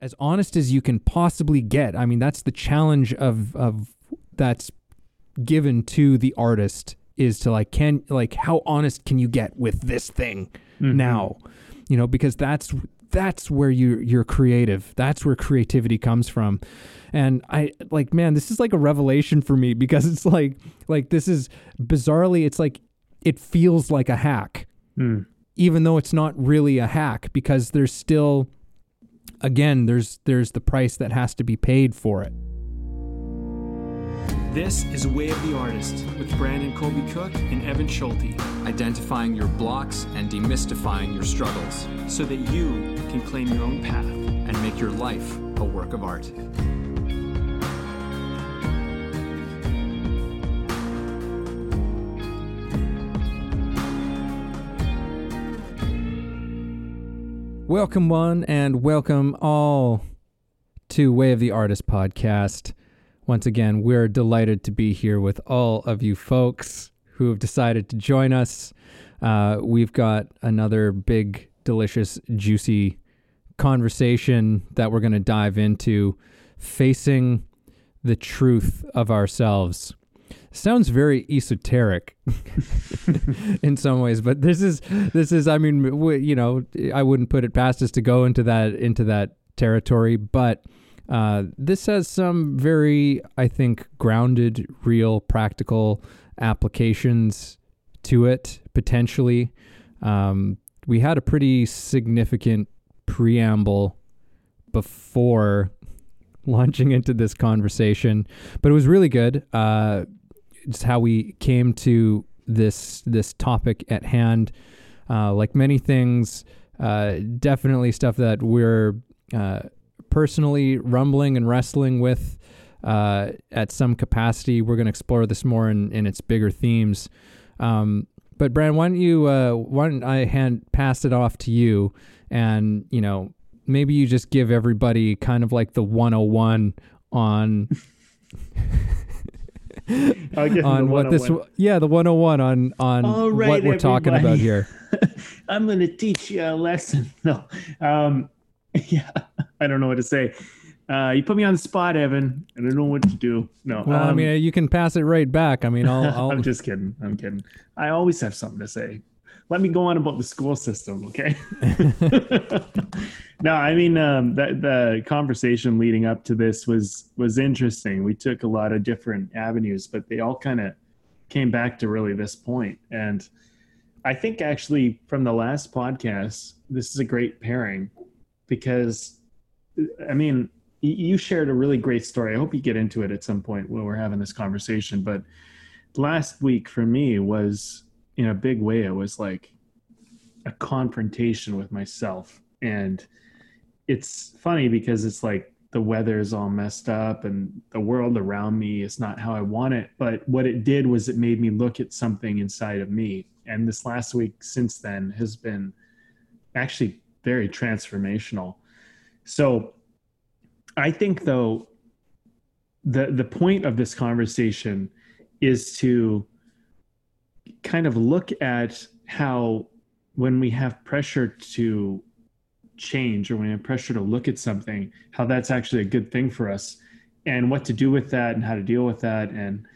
as honest as you can possibly get. I mean, that's the challenge of of that's given to the artist is to like can like how honest can you get with this thing Mhm. now? You know, because that's that's where you you're creative. That's where creativity comes from. And I like man, this is like a revelation for me because it's like like this is bizarrely it's like it feels like a hack Mm. even though it's not really a hack because there's still again there's there's the price that has to be paid for it This is Way of the Artist with Brandon Colby Cook and Evan Schulte, identifying your blocks and demystifying your struggles, so that you can claim your own path. and make your life a work of art. Welcome one and welcome all to way of the artist podcast. Once again we're delighted to be here with all of you folks who have decided to join us. Uh, we've got another big delicious juicy conversation that we're going to dive into facing the truth of ourselves sounds very esoteric in some ways but this is this is i mean w- you know i wouldn't put it past us to go into that into that territory but uh, this has some very i think grounded real practical applications to it potentially. Um, we had a pretty significant preamble before launching into this conversation but it was really good. Uh, just how we came to this this topic at hand. Uh, like many things, uh, definitely stuff that we're uh, personally rumbling and wrestling with uh, at some capacity. We're going to explore this more in, in its bigger themes. Um, but Brand, why don't you uh, why don't I hand pass it off to you, and you know maybe you just give everybody kind of like the 101 on on the what this 101. yeah the 101 on on All right, what we're talking about here I'm going to teach you a lesson. No, um, yeah, I don't know what to say. Uh, you put me on the spot, Evan. I don't know what to do. No, well i um, mean you can pass it right back i mean i'll, I'll I'm just kidding. I'm kidding. I always have something to say. Let me go on about the school system, okay? no, I mean um, that the conversation leading up to this was was interesting. We took a lot of different avenues, but they all kind of came back to really this point. And I think actually from the last podcast, this is a great pairing because I mean you shared a really great story. I hope you get into it at some point while we're having this conversation. But last week for me was in a big way, it was like a confrontation with myself. And it's funny because it's like the weather is all messed up and the world around me is not how I want it. But what it did was it made me look at something inside of me. And this last week since then has been actually very transformational. So I think though the the point of this conversation is to kind of look at how when we have pressure to change or when we have pressure to look at something, how that's actually a good thing for us and what to do with that and how to deal with that and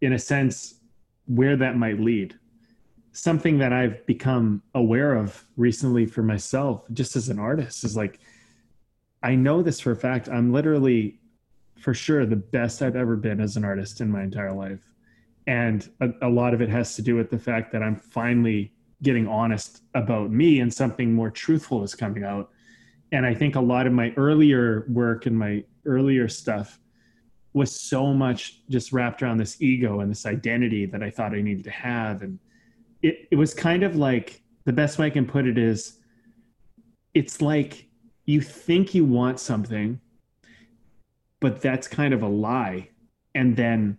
in a sense where that might lead. Something that I've become aware of recently for myself just as an artist is like I know this for a fact. I'm literally for sure the best I've ever been as an artist in my entire life. And a, a lot of it has to do with the fact that I'm finally getting honest about me and something more truthful is coming out. And I think a lot of my earlier work and my earlier stuff was so much just wrapped around this ego and this identity that I thought I needed to have. And it, it was kind of like the best way I can put it is it's like you think you want something, but that's kind of a lie. And then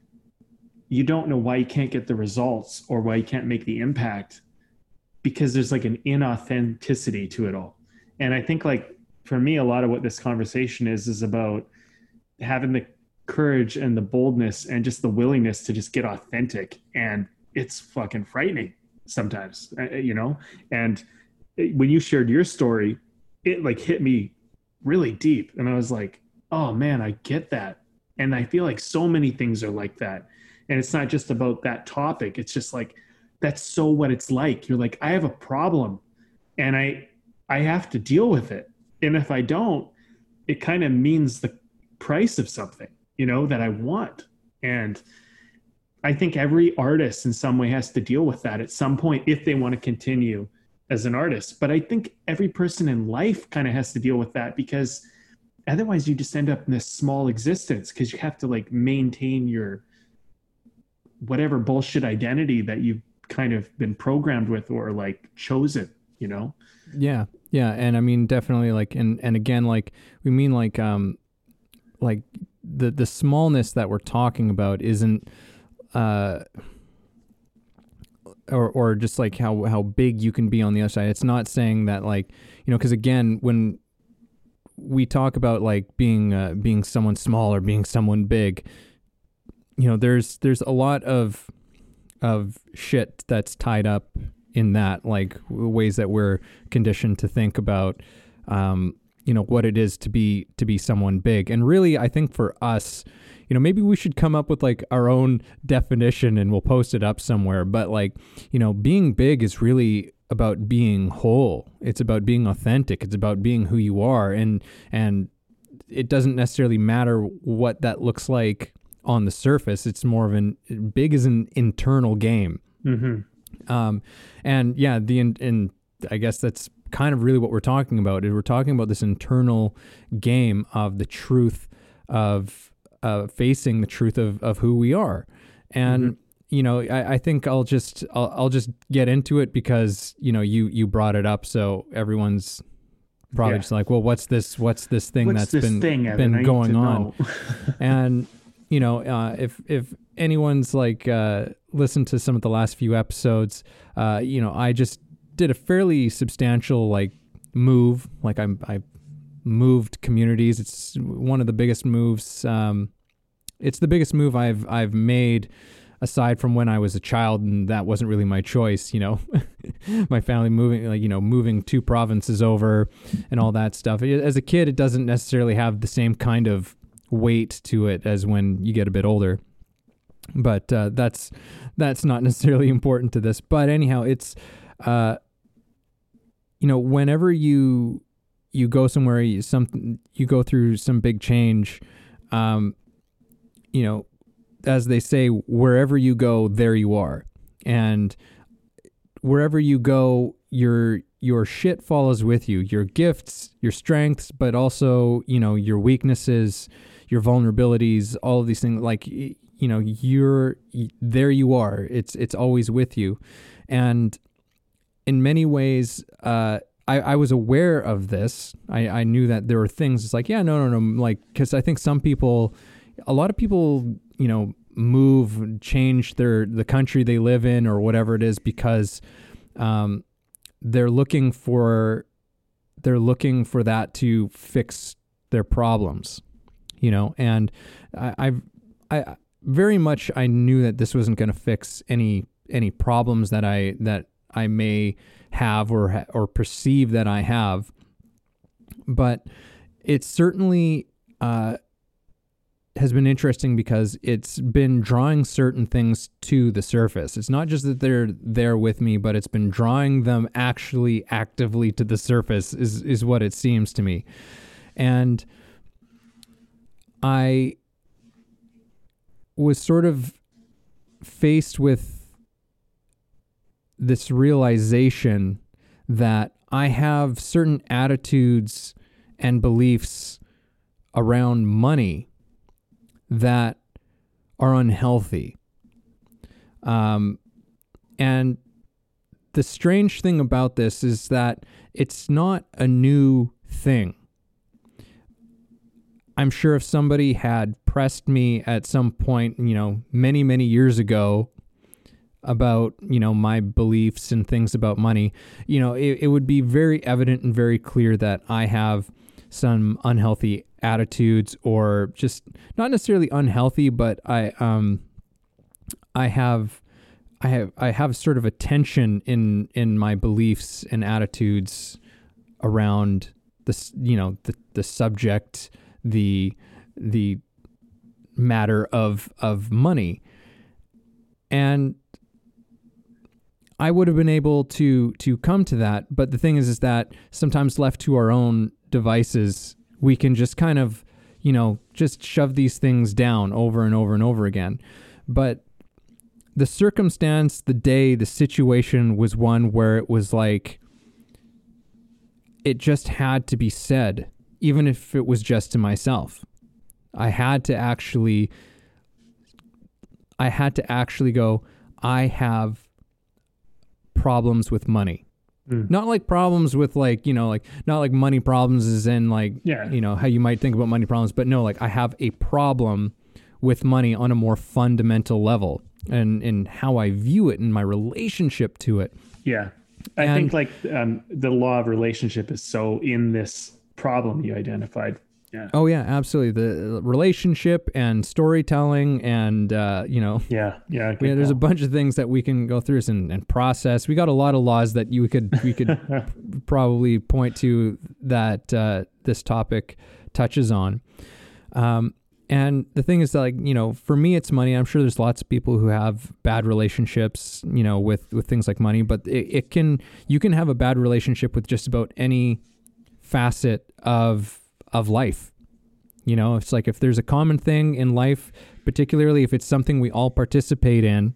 you don't know why you can't get the results or why you can't make the impact because there's like an inauthenticity to it all. And I think like for me, a lot of what this conversation is is about having the courage and the boldness and just the willingness to just get authentic. And it's fucking frightening sometimes, uh, you know? And when you shared your story, it like hit me really deep. And I was like, oh man, I get that. And I feel like so many things are like that. And it's not just about that topic. It's just like that's so what it's like. You're like, I have a problem and I I have to deal with it. And if I don't, it kind of means the price of something, you know, that I want. And I think every artist in some way has to deal with that at some point if they want to continue as an artist. But I think every person in life kind of has to deal with that because otherwise you just end up in this small existence because you have to like maintain your whatever bullshit identity that you've kind of been programmed with or like chosen, you know? Yeah. Yeah. And I mean, definitely like, and, and again, like we mean like, um, like the, the smallness that we're talking about isn't, uh, or or just like how how big you can be on the other side. It's not saying that like you know because again when we talk about like being uh, being someone small or being someone big, you know there's there's a lot of of shit that's tied up in that like ways that we're conditioned to think about um, you know what it is to be to be someone big and really i think for us you know, maybe we should come up with like our own definition and we'll post it up somewhere. But like, you know, being big is really about being whole. It's about being authentic. It's about being who you are. And, and it doesn't necessarily matter what that looks like on the surface. It's more of an big as an internal game. Mm-hmm. Um, and yeah, the, and I guess that's kind of really what we're talking about is we're talking about this internal game of the truth of uh, facing the truth of, of who we are. And mm-hmm. you know, I, I, think I'll just I'll, I'll just get into it because you know you you brought it up, so everyone's probably yeah. just like, well, what's this? What's this thing what's that's this been thing, been going on? and you know, uh, if if anyone's like uh, listened to some of the last few episodes, uh, you know, I just did a fairly substantial like move. Like I'm I moved communities. It's one of the biggest moves. Um, it's the biggest move I've I've made aside from when I was a child and that wasn't really my choice, you know. my family moving like you know moving two provinces over and all that stuff. As a kid it doesn't necessarily have the same kind of weight to it as when you get a bit older. But uh, that's that's not necessarily important to this. But anyhow, it's uh, you know whenever you you go somewhere, you some you go through some big change. Um, you know, as they say, wherever you go, there you are, and wherever you go, your your shit follows with you. Your gifts, your strengths, but also you know your weaknesses, your vulnerabilities, all of these things. Like you know, you're there. You are. It's it's always with you, and in many ways, uh, I, I was aware of this. I, I knew that there were things. It's like, yeah, no, no, no. Like, because I think some people, a lot of people, you know, move, change their the country they live in or whatever it is because um, they're looking for they're looking for that to fix their problems, you know. And I, I've I very much I knew that this wasn't going to fix any any problems that I that I may have or or perceive that I have, but it certainly uh, has been interesting because it's been drawing certain things to the surface. It's not just that they're there with me, but it's been drawing them actually actively to the surface. Is is what it seems to me, and I was sort of faced with this realization that I have certain attitudes and beliefs around money that are unhealthy. Um, and the strange thing about this is that it's not a new thing. I'm sure if somebody had pressed me at some point, you know, many, many years ago about you know my beliefs and things about money you know it, it would be very evident and very clear that i have some unhealthy attitudes or just not necessarily unhealthy but i um i have i have i have sort of a tension in in my beliefs and attitudes around the you know the the subject the the matter of of money. And I would have been able to to come to that but the thing is is that sometimes left to our own devices we can just kind of you know just shove these things down over and over and over again. But the circumstance the day the situation was one where it was like it just had to be said, even if it was just to myself. I had to actually I had to actually go, I have problems with money. Mm. Not like problems with like, you know, like not like money problems is in like Yeah. you know, how you might think about money problems, but no, like I have a problem with money on a more fundamental level and and how I view it and my relationship to it. Yeah. I And- think like um, the law of relationship is so in this problem you identified. Yeah. Oh yeah, absolutely. The relationship and storytelling and uh, you know, Yeah. Yeah. yeah, there's a bunch of things that we can go through and, and process. We got a lot of laws that you could we could probably point to that uh, this topic touches on. Um, and the thing is that like you know for me it's money i'm sure there's lots of people who have bad relationships you know with with things like money but it, it can you can have a bad relationship with just about any facet of of life. You know it's like if there's a common thing in life particularly if it's something we all participate in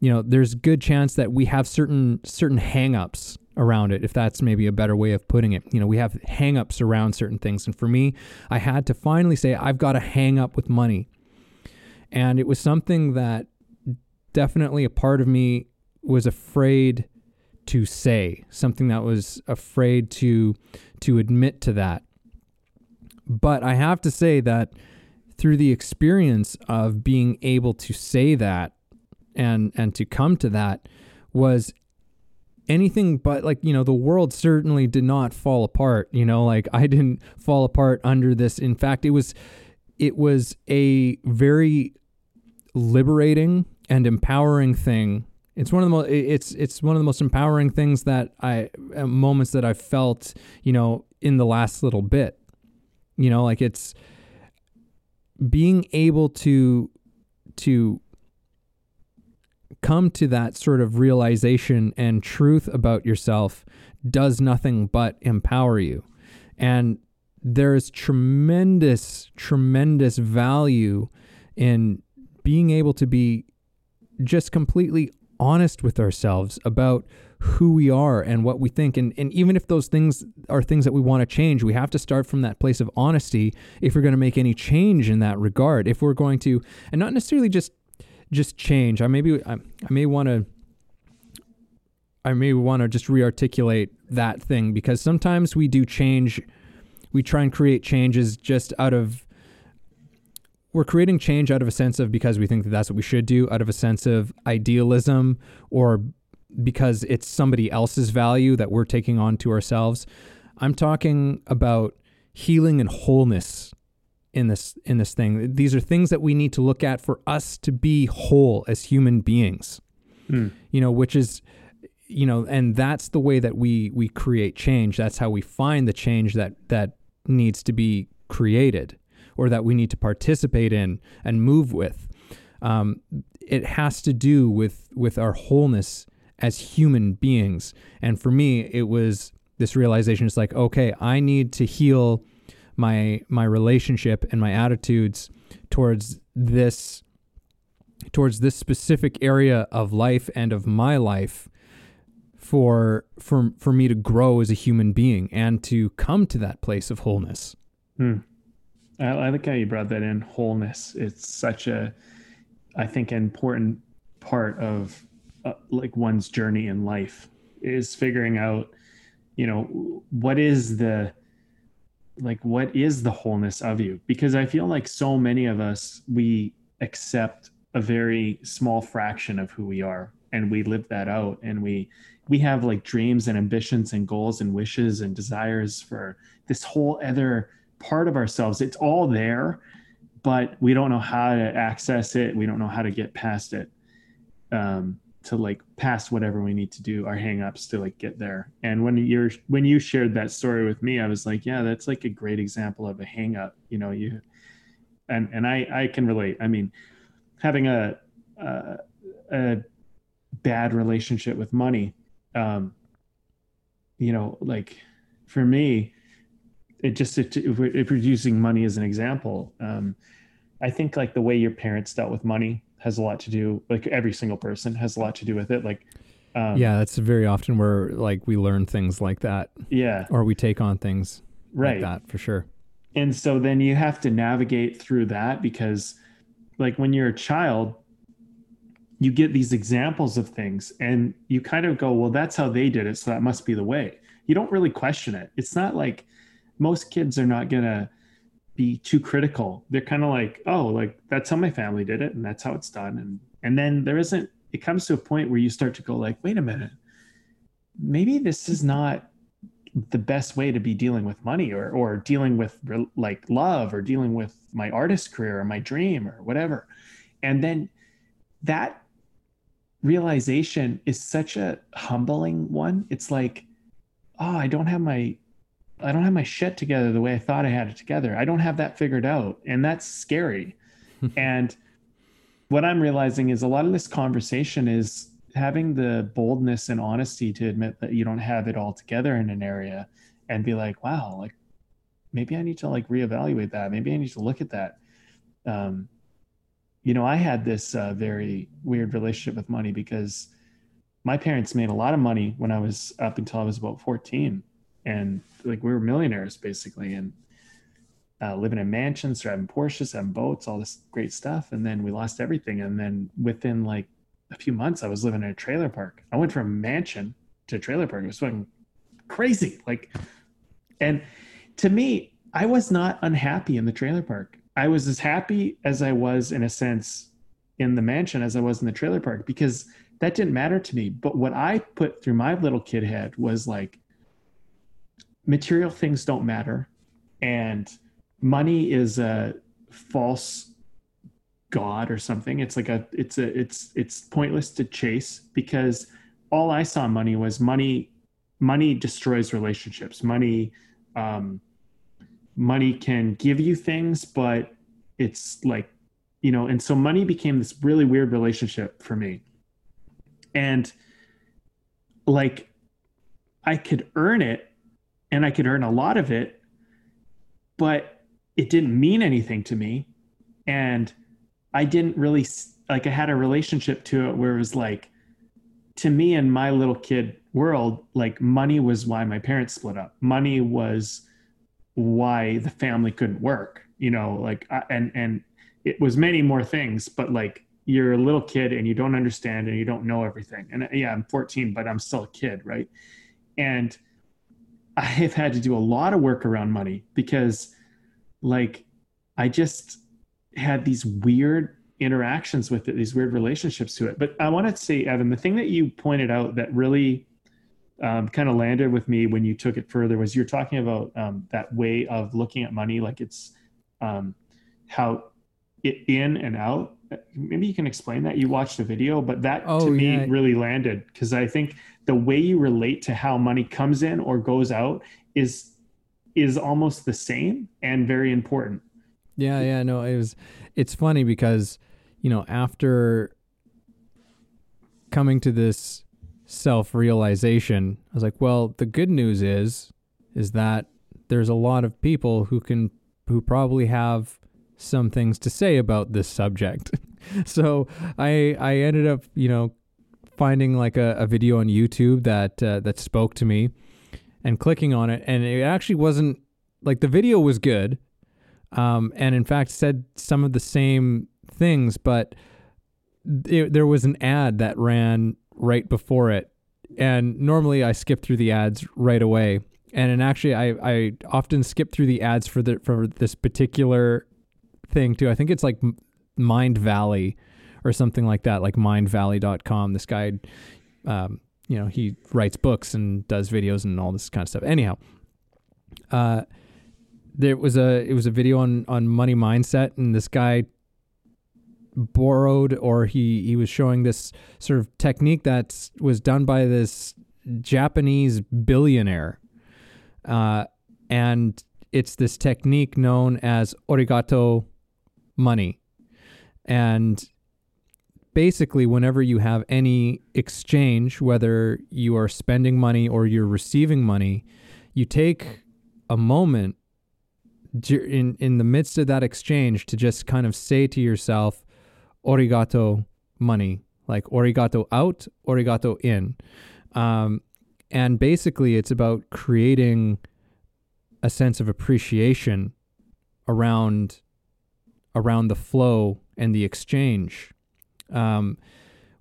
you know there's good chance that we have certain certain hangups around it if that's maybe a better way of putting it. You know we have hangups around certain things. And for me i had to finally say i've got a hang up with money. And it was something that definitely a part of me was afraid to say something that was afraid to to admit to that. But i have to say that through the experience of being able to say that and and to come to that was anything but like you know the world certainly did not fall apart you know like i didn't fall apart under this. In fact it was it was a very liberating and empowering thing it's one of the most it's it's one of the most empowering things that i uh, moments that i've felt you know in the last little bit. You know like it's being able to to come to that sort of realization and truth about yourself does nothing but empower you. And there is tremendous tremendous value in being able to be just completely honest with ourselves about who we are and what we think. And, and even if those things are things that we want to change we have to start from that place of honesty if we're going to make any change in that regard. If we're going to and not necessarily just just change. I maybe i, I may want to i may want to just rearticulate that thing because sometimes we do change we try and create changes just out of we're creating change out of a sense of because we think that that's what we should do out of a sense of idealism or because it's somebody else's value that we're taking on to ourselves. I'm talking about healing and wholeness in this in this thing. These are things that we need to look at for us to be whole as human beings. Mm. you know which is you know and that's the way that we we create change. That's how we find the change that that needs to be created or that we need to participate in and move with. Um, it has to do with with our wholeness as human beings. And for me it was this realization it's like okay i need to heal my my relationship and my attitudes towards this towards this specific area of life and of my life for for for me to grow as a human being and to come to that place of wholeness. Hmm. I, I like how you brought that in wholeness. It's such a, I think, an important part of uh, like one's journey in life is figuring out, you know, what is the, like, what is the wholeness of you? Because I feel like so many of us we accept a very small fraction of who we are, and we live that out, and we we have like dreams and ambitions and goals and wishes and desires for this whole other part of ourselves. It's all there, but we don't know how to access it. We don't know how to get past it. Um, to like pass whatever we need to do our hangups to like get there and when you're when you shared that story with me i was like yeah that's like a great example of a hangup you know you and and i i can relate i mean having a a, a bad relationship with money um you know like for me it just if we're, if we're using money as an example um i think like the way your parents dealt with money has a lot to do like every single person has a lot to do with it like um, yeah that's very often where like we learn things like that. Yeah. Or we take on things right. like that for sure. And so then you have to navigate through that because like when you're a child you get these examples of things and you kind of go well that's how they did it so that must be the way. You don't really question it. It's not like most kids are not gonna be too critical. They're kind of like, oh, like that's how my family did it, and that's how it's done. And and then there isn't. It comes to a point where you start to go like, wait a minute, maybe this is not the best way to be dealing with money or or dealing with like love or dealing with my artist career or my dream or whatever. And then that realization is such a humbling one. It's like, oh, I don't have my I don't have my shit together the way I thought I had it together. I don't have that figured out. And that's scary. and what I'm realizing is a lot of this conversation is having the boldness and honesty to admit that you don't have it all together in an area and be like, wow, like maybe I need to like reevaluate that. Maybe I need to look at that. Um, you know, I had this uh, very weird relationship with money because my parents made a lot of money when I was up until I was about 14 and like we were millionaires basically and uh, living in mansions driving porsches having boats all this great stuff and then we lost everything and then within like a few months i was living in a trailer park. I went from mansion to trailer park. It was fucking crazy like and to me i was not unhappy in the trailer park. I was as happy as i was in a sense in the mansion as i was in the trailer park because that didn't matter to me. But what i put through my little kid head was like material things don't matter and money is a false god or something. It's like a it's a it's it's pointless to chase because all i saw money was money money destroys relationships. Money um money can give you things but it's like you know and so money became this really weird relationship for me. And like i could earn it and I could earn a lot of it, but it didn't mean anything to me. And I didn't really like, I had a relationship to it where it was like, to me in my little kid world, like money was why my parents split up. Money was why the family couldn't work, you know, like, and, and it was many more things, but like, you're a little kid and you don't understand and you don't know everything. And yeah, I'm 14, but I'm still a kid, right? And I have had to do a lot of work around money because, like, I just had these weird interactions with it, these weird relationships to it. But I want to say, Evan, the thing that you pointed out that really um, kind of landed with me when you took it further was you're talking about um, that way of looking at money, like it's um, how it in and out. Maybe you can explain that. You watched the video, but that oh, to me yeah. really landed because I think the way you relate to how money comes in or goes out is is almost the same and very important. Yeah, yeah, no, it was it's funny because you know, after coming to this self-realization, I was like, well, the good news is is that there's a lot of people who can who probably have some things to say about this subject. so I I ended up, you know, finding like a, a video on YouTube that uh, that spoke to me and clicking on it and it actually wasn't like the video was good um, and in fact said some of the same things but it, there was an ad that ran right before it and normally I skip through the ads right away and and actually I, I often skip through the ads for the for this particular thing too I think it's like Mindvalley or something like that, like mindvalley.com. This guy, um, you know, he writes books and does videos and all this kind of stuff. Anyhow, uh, there was a it was a video on on money mindset, and this guy borrowed or he he was showing this sort of technique that was done by this Japanese billionaire, uh, and it's this technique known as arigato money, and basically whenever you have any exchange, whether you are spending money or you're receiving money, you take a moment in in the midst of that exchange to just kind of say to yourself arigato money like arigato out arigato in. Um, and basically it's about creating a sense of appreciation around around the flow and the exchange um,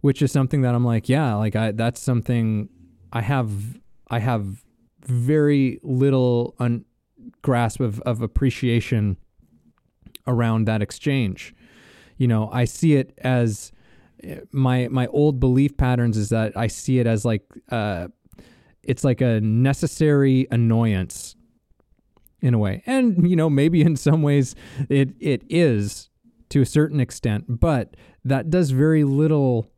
which is something that I'm like yeah like I that's something I have I have very little un, grasp of, of appreciation around that exchange. You know, I see it as my my old belief patterns is that I see it as like uh, it's like a necessary annoyance in a way, and you know maybe in some ways it it is to a certain extent, but that does very little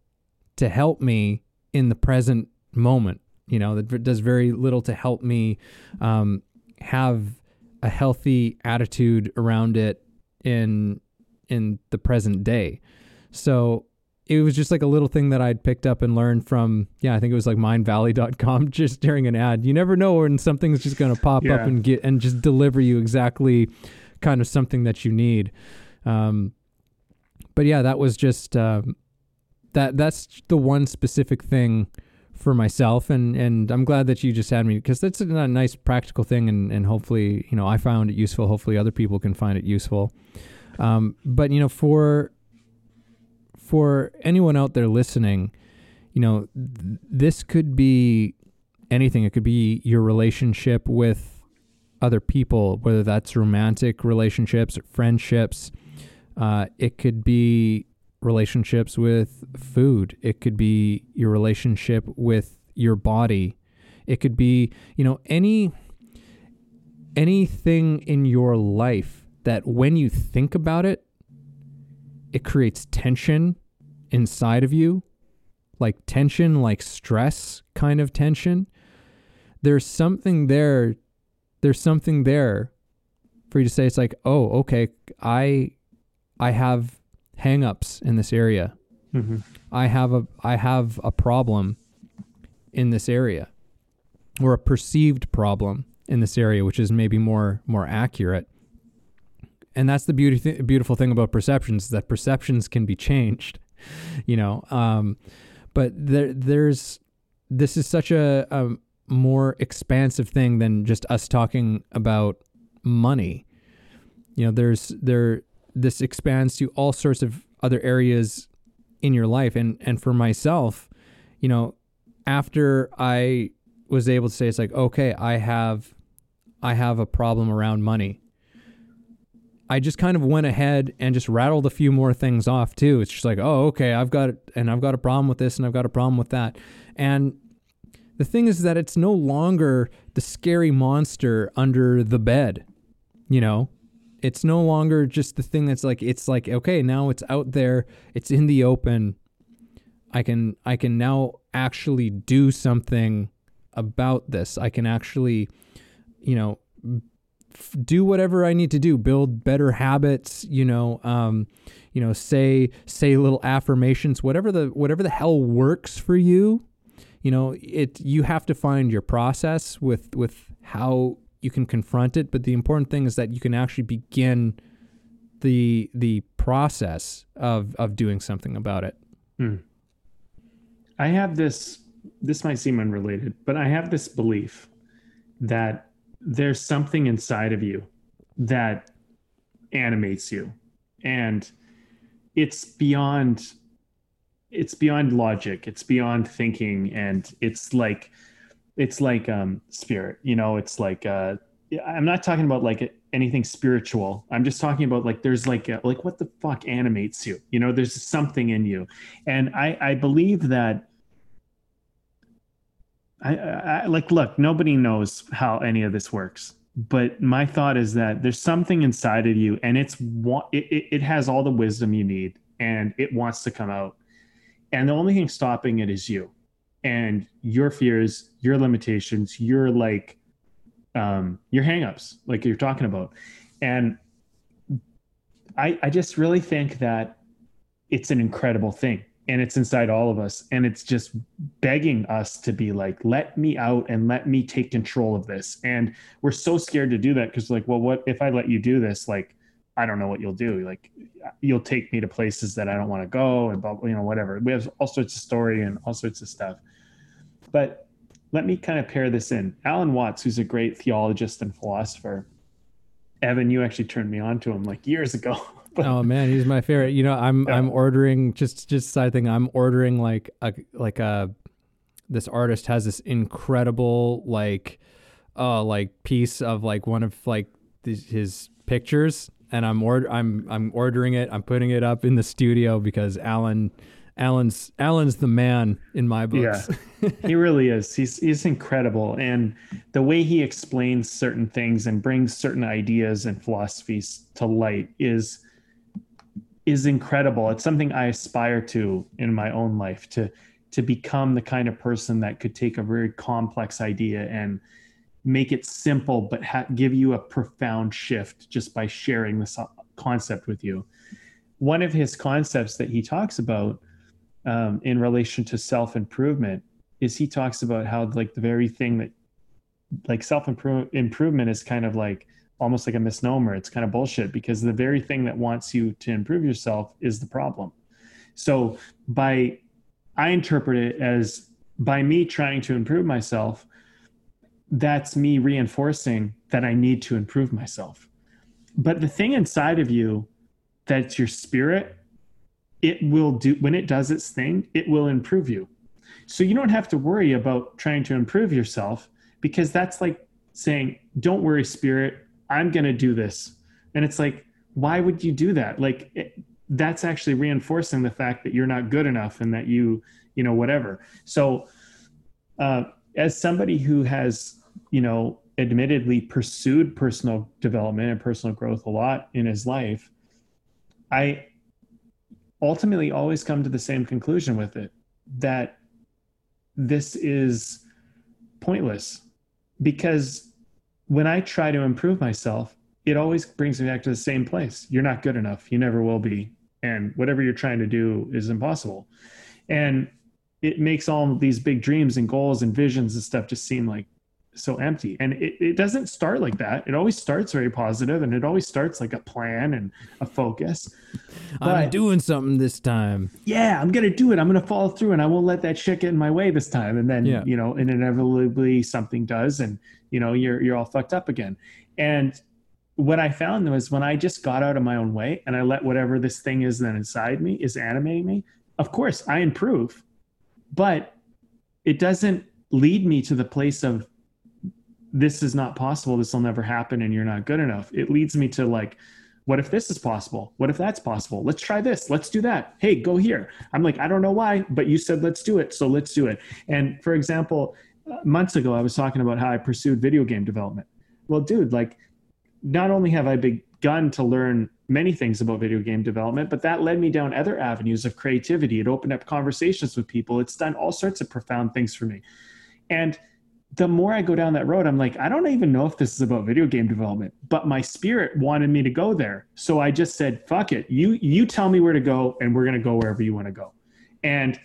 to help me in the present moment. You know, that does very little to help me um, have a healthy attitude around it in in the present day. So it was just like a little thing that I'd picked up and learned from, yeah, I think it was like mindvalley.com just during an ad. You never know when something's just going to pop yeah. up and get and just deliver you exactly kind of something that you need. Um, but yeah, that was just um, that that's the one specific thing for myself and and I'm glad that you just had me because that's a, a, nice practical thing and and hopefully you know I found it useful hopefully other people can find it useful um, but you know for for anyone out there listening you know th- this could be anything it could be your relationship with other people whether that's romantic relationships or friendships uh, it could be relationships with food. It could be your relationship with your body. It could be, you know, any anything in your life that when you think about it, it creates tension inside of you, like tension, like stress kind of tension. There's something there. There's something there for you to say, it's like, oh, okay, I, I have hangups in this area. Mm-hmm. I have a I have a problem in this area, or a perceived problem in this area, which is maybe more more accurate. And that's the beauty th- beautiful thing about perceptions is that perceptions can be changed, you know. Um, but there there's this is such a, a more expansive thing than just us talking about money. You know, there's there this expands to all sorts of other areas in your life and and for myself you know after i was able to say it's like okay i have i have a problem around money i just kind of went ahead and just rattled a few more things off too. It's just like oh okay i've got and i've got a problem with this and i've got a problem with that. And the thing is that it's no longer the scary monster under the bed you know? It's no longer just the thing that's like it's like okay now it's out there it's in the open. I can i can now actually do something about this. I can actually you know f- do whatever i need to do build better habits you know um you know say say little affirmations whatever the whatever the hell works for you you know it you have to find your process with with how you can confront it, but the important thing is that you can actually begin the the process of of doing something about it. Hmm. I have this this might seem unrelated, but I have this belief that there's something inside of you that animates you. And it's beyond it's beyond logic. It's beyond thinking. And it's like it's like um spirit you know it's like uh i'm not talking about like anything spiritual. I'm just talking about like there's like a, like what the fuck animates you? You know there's something in you. And i i believe that I, I like look nobody knows how any of this works but my thought is that there's something inside of you and it's it, it has all the wisdom you need and it wants to come out. And the only thing stopping it is you and your fears, your limitations, your like um your hangups, like you're talking about. And I I just really think that it's an incredible thing and it's inside all of us and it's just begging us to be like let me out and let me take control of this. And we're so scared to do that because like well what if i let you do this? Like i don't know what you'll do. Like you'll take me to places that i don't want to go and you know whatever. We have all sorts of story and all sorts of stuff. But let me kind of pair this in. Alan Watts who's a great theologist and philosopher evan you actually turned me on to him like years ago oh man, he's my favorite. You know, I'm yeah. I'm ordering just just side thing. I'm ordering like a like a this artist has this incredible like uh like piece of like one of like these, his pictures and I'm order I'm I'm ordering it. I'm putting it up in the studio because Alan Alan's Alan's the man in my books. Yeah, he really is. He's he's incredible, and the way he explains certain things and brings certain ideas and philosophies to light is is incredible. It's something I aspire to in my own life to to become the kind of person that could take a very complex idea and make it simple, but ha- give you a profound shift just by sharing this concept with you. One of his concepts that he talks about um, in relation to self improvement is he talks about how like the very thing that like self improvement is kind of like almost like a misnomer. It's kind of bullshit because the very thing that wants you to improve yourself is the problem. So by I interpret it as by me trying to improve myself, that's me reinforcing that I need to improve myself. But the thing inside of you that's your spirit, it will do when it does its thing, it will improve you. So you don't have to worry about trying to improve yourself because that's like saying, don't worry, spirit, I'm going to do this. And it's like, why would you do that? Like, it, that's actually reinforcing the fact that you're not good enough and that you, you know, whatever. So, uh, as somebody who has, you know, admittedly pursued personal development and personal growth a lot in his life, I ultimately always come to the same conclusion with it that this is pointless because when I try to improve myself, it always brings me back to the same place. You're not good enough. You never will be. And whatever you're trying to do is impossible. And it makes all these big dreams and goals and visions and stuff just seem like so empty. And it, it doesn't start like that. It always starts very positive and it always starts like a plan and a focus. But, I'm doing something this time. Yeah, I'm gonna do it. I'm gonna follow through and I won't let that shit get in my way this time. And then, yeah. you know, and inevitably something does and you know, you're you're all fucked up again. And what I found was when I just got out of my own way and I let whatever this thing is that inside me is animating me, of course I improve. But it doesn't lead me to the place of this is not possible this will never happen and you're not good enough. It leads me to like what if this is possible? What if that's possible? Let's try this. Let's do that. Hey go here. I'm like i don't know why but you said let's do it so let's do it. And for example months ago i was talking about how i pursued video game development well dude like not only have i begun to learn many things about video game development but that led me down other avenues of creativity it opened up conversations with people it's done all sorts of profound things for me and the more I go down that road, I'm like, I don't even know if this is about video game development, but my spirit wanted me to go there. So I just said, fuck it. You you tell me where to go and we're gonna go wherever you want to go. And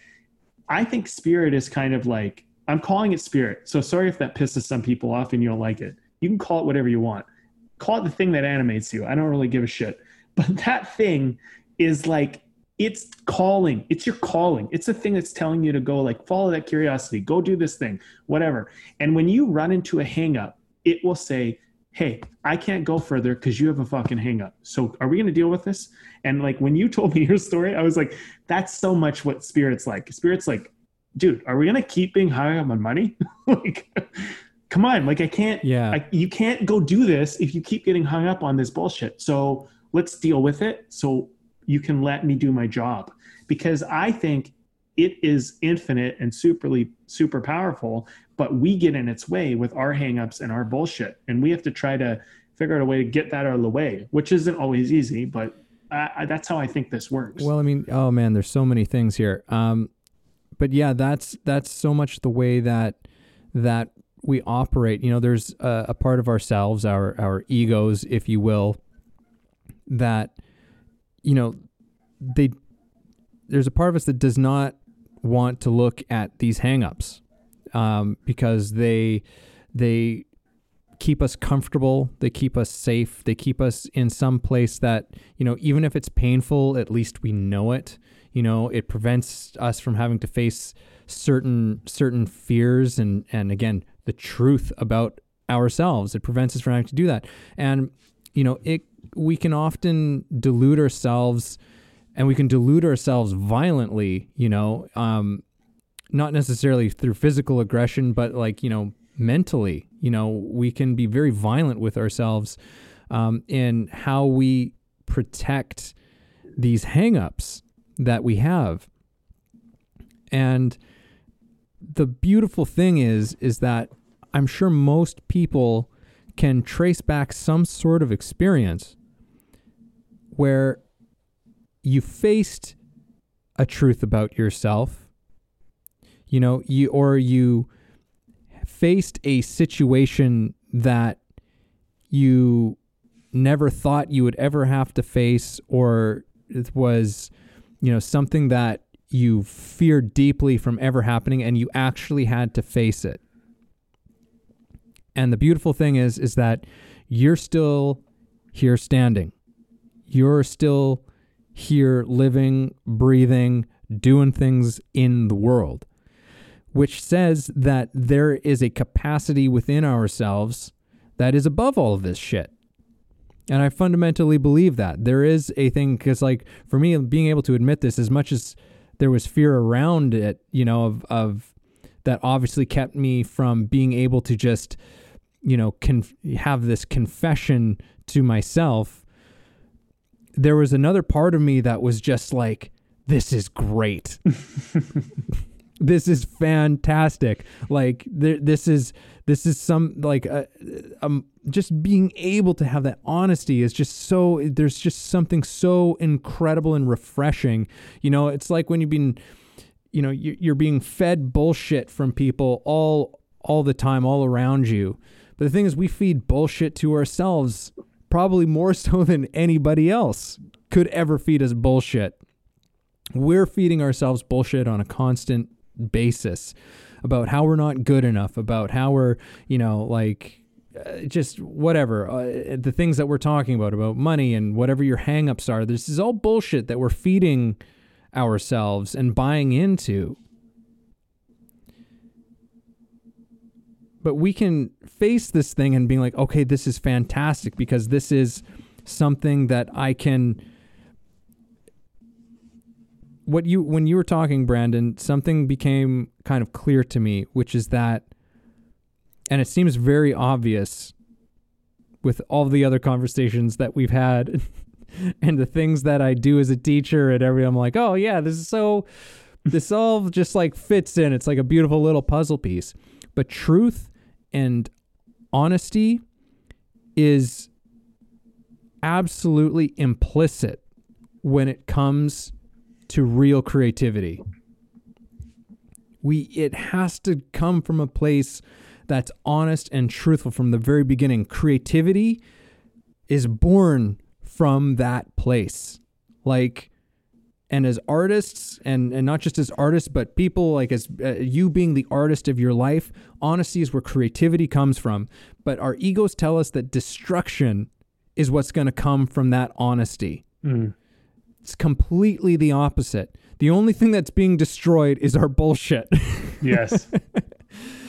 I think spirit is kind of like I'm calling it spirit. So sorry if that pisses some people off and you don't like it. You can call it whatever you want. Call it the thing that animates you. I don't really give a shit. But that thing is like it's calling it's your calling it's the thing that's telling you to go like follow that curiosity go do this thing whatever and when you run into a hangup it will say hey i can't go further because you have a fucking hangup so are we going to deal with this and like when you told me your story i was like that's so much what spirit's like spirit's like dude are we going to keep being high on money like come on like i can't yeah I, you can't go do this if you keep getting hung up on this bullshit so let's deal with it so you can let me do my job because I think it is infinite and superly super powerful, but we get in its way with our hangups and our bullshit. And we have to try to figure out a way to get that out of the way, which isn't always easy, but I, I, that's how I think this works. Well, I mean, oh man, there's so many things here. Um, but yeah, that's that's so much the way that that we operate. You know, there's a, a part of ourselves, our our egos, if you will, that you know they there's a part of us that does not want to look at these hangups um, because they they keep us comfortable they keep us safe they keep us in some place that you know even if it's painful at least we know it you know it prevents us from having to face certain certain fears and and again the truth about ourselves. It prevents us from having to do that. And you know it we can often delude ourselves and we can delude ourselves violently you know um not necessarily through physical aggression but like you know mentally. You know, we can be very violent with ourselves um, in how we protect these hangups that we have. And the beautiful thing is, is that I'm sure most people can trace back some sort of experience where you faced a truth about yourself, you know, you or you faced a situation that you never thought you would ever have to face or it was you know something that you feared deeply from ever happening and you actually had to face it and the beautiful thing is is that you're still here standing you're still here living breathing doing things in the world which says that there is a capacity within ourselves that is above all of this shit. And I fundamentally believe that. There is a thing, because, like, for me, being able to admit this, as much as there was fear around it, you know, of, of that obviously kept me from being able to just, you know, conf- have this confession to myself. There was another part of me that was just like, this is great. this is fantastic. Like th- this is this is some like uh, um just being able to have that honesty is just so there's just something so incredible and refreshing. You know it's like when you've been you know you're being fed bullshit from people all all the time all around you. But the thing is we feed bullshit to ourselves probably more so than anybody else could ever feed us bullshit. We're feeding ourselves bullshit on a constant basis about how we're not good enough, about how we're, you know, like uh, just whatever, uh, the things that we're talking about, about money and whatever your hangups are. This is all bullshit that we're feeding ourselves and buying into. But we can face this thing and being like, okay, this is fantastic because this is something that I can what you when you were talking, Brandon, something became kind of clear to me, which is that, and it seems very obvious with all the other conversations that we've had, and the things that I do as a teacher and every I'm like, oh yeah, this is so. This all just like fits in. It's like a beautiful little puzzle piece. But truth and honesty is absolutely implicit when it comes to real creativity. We it has to come from a place that's honest and truthful from the very beginning. Creativity is born from that place. Like and as artists and and not just as artists but people like as uh, you being the artist of your life, honesty is where creativity comes from. But our egos tell us that destruction is what's going to come from that honesty. Mm. It's completely the opposite. The only thing that's being destroyed is our bullshit. Yes.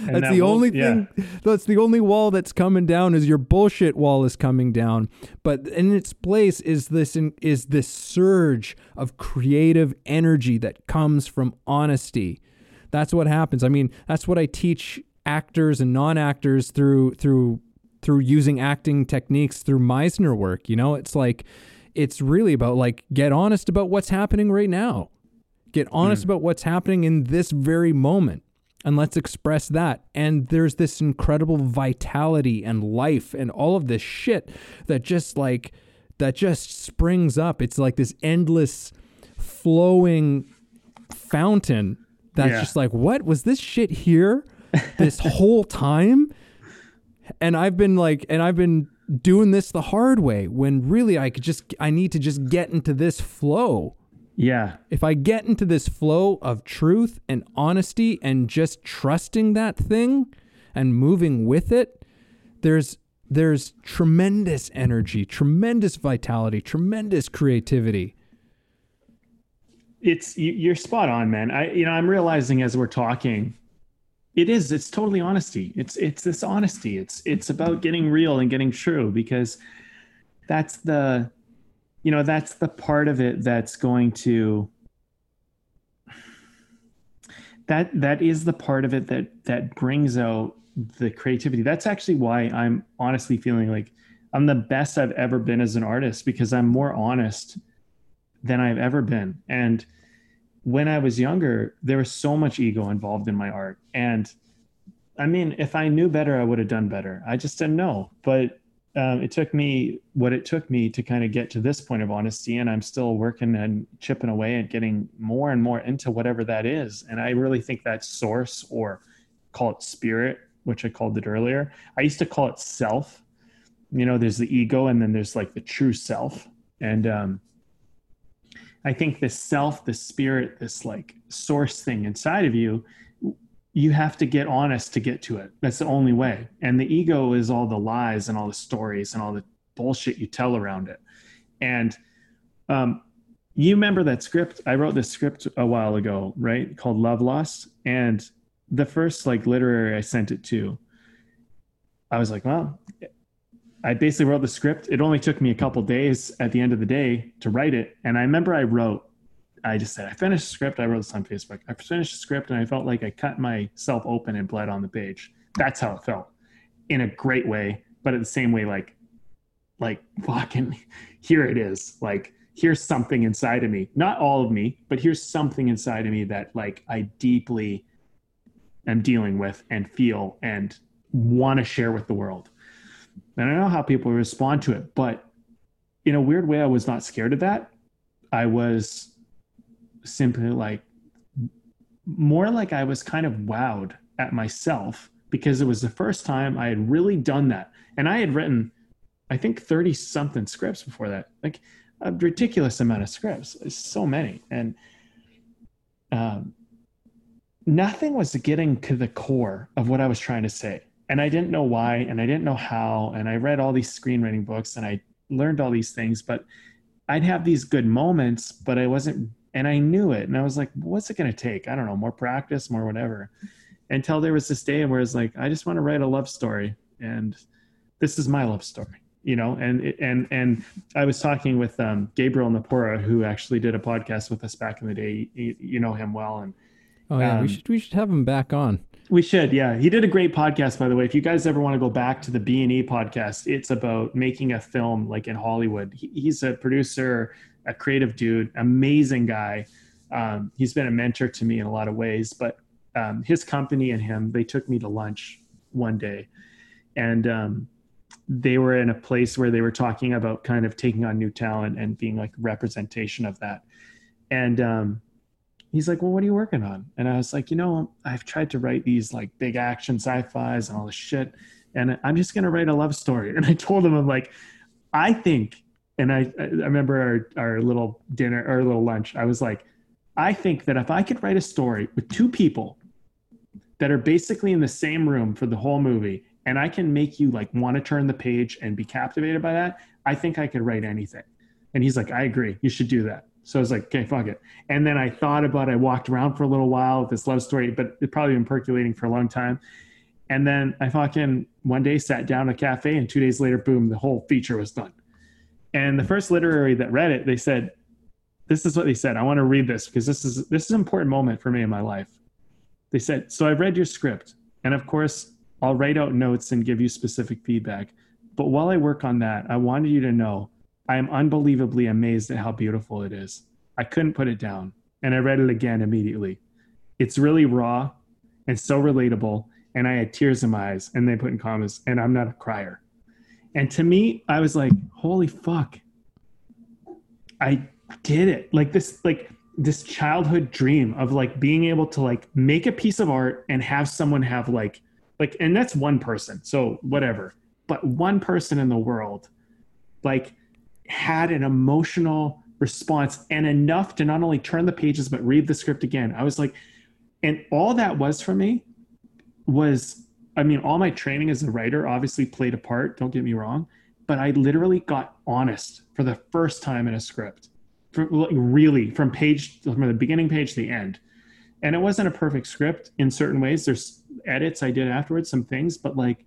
that's that the only thing yeah. that's the only wall that's coming down is your bullshit wall is coming down but in its place is this is this surge of creative energy that comes from honesty that's what happens i mean that's what i teach actors and non-actors through through through using acting techniques through meisner work you know it's like it's really about like get honest about what's happening right now. Get honest mm. about what's happening in this very moment and let's express that. And there's this incredible vitality and life and all of this shit that just like that just springs up. It's like this endless flowing fountain that's Yeah. just like, what was this shit here this whole time? And I've been like, and I've been doing this the hard way when really I could just, I need to just get into this flow. Yeah. If I get into this flow of truth and honesty and just trusting that thing and moving with it, there's there's tremendous energy, tremendous vitality, tremendous creativity. it's you- you're spot on man i you know i'm realizing as we're talking it is it's totally honesty. It's it's this honesty. It's it's about getting real and getting true because that's the you know that's the part of it that's going to that that is the part of it that that brings out the creativity. That's actually why i'm honestly feeling like i'm the best i've ever been as an artist because i'm more honest than I've ever been. And when I was younger, there was so much ego involved in my art. And I mean, if I knew better, I would have done better. I just didn't know. But um, it took me what it took me to kind of get to this point of honesty. And I'm still working and chipping away and getting more and more into whatever that is. And I really think that source or call it spirit, which I called it earlier. I used to call it self. You know, there's the ego and then there's like the true self. And um, I think this self, this spirit, this like source thing inside of you, you have to get honest to get to it. That's the only way. And the ego is all the lies and all the stories and all the bullshit you tell around it. And um, you remember that script? I wrote this script a while ago, right? Called Love Lost. And the first like literary I sent it to, I was like, well, I basically wrote the script. It only took me a couple days at the end of the day to write it. And I remember I wrote, I just said, I finished the script. I wrote this on Facebook. I finished the script and I felt like I cut myself open and bled on the page. That's how it felt in a great way, but at the same way, like, like fucking here it is. Like, here's something inside of me, not all of me, but here's something inside of me that like I deeply am dealing with and feel and want to share with the world. And I know how people respond to it, but in a weird way, I was not scared of that. I was simply like, more like I was kind of wowed at myself because it was the first time I had really done that. And I had written, I think, 30 something scripts before that, like a ridiculous amount of scripts, so many. And um, nothing was getting to the core of what I was trying to say and I didn't know why, and I didn't know how, and I read all these screenwriting books, and I learned all these things, but I'd have these good moments, but I wasn't, and I knew it, and I was like, what's it going to take? I don't know, more practice, more whatever, until there was this day where it's like, I just want to write a love story, and this is my love story, you know, and and and I was talking with um, Gabriel Napora, who actually did a podcast with us back in the day. You, you know him well, and Oh yeah, Um, we should we should have him back on. We should, yeah. He did a great podcast, by the way. If you guys ever want to go back to the B and E podcast, it's about making a film like in Hollywood. He, he's a producer, a creative dude, amazing guy. Um, he's been a mentor to me in a lot of ways. But um, his company and him, they took me to lunch one day, and um, they were in a place where they were talking about kind of taking on new talent and being like representation of that. And um, he's like, well, what are you working on? And I was like, you know, I've tried to write these like big action sci-fis and all this shit. And I'm just going to write a love story. And I told him, I'm like, I think, and I, I remember our, our little dinner or little lunch. I was like, I think that if I could write a story with two people that are basically in the same room for the whole movie, and I can make you like want to turn the page and be captivated by that, I think I could write anything. And he's like, I agree. You should do that. So I was like, okay, fuck it. And then I thought about it. I walked around for a little while with this love story, but it probably been percolating for a long time. And then I fucking one day sat down at a cafe, and two days later, boom, the whole feature was done. And the first literary that read it, they said, "This is what they said. I want to read this because this is this is an important moment for me in my life." They said, "So I've read your script, and of course, I'll write out notes and give you specific feedback. But while I work on that, I wanted you to know I am unbelievably amazed at how beautiful it is. I couldn't put it down. And I read it again immediately. It's really raw and so relatable. And I had tears in my eyes. And they put in commas, and I'm not a crier. And to me, I was like, holy fuck. I did it. Like this, like this childhood dream of like being able to like make a piece of art and have someone have like like and that's one person so whatever but one person in the world like had an emotional response and enough to not only turn the pages but read the script again. I was like and all that was for me was i mean all my training as a writer obviously played a part don't get me wrong but i literally got honest for the first time in a script from, like, really from page from the beginning page to the end. And it wasn't a perfect script in certain ways. There's edits i did afterwards some things but like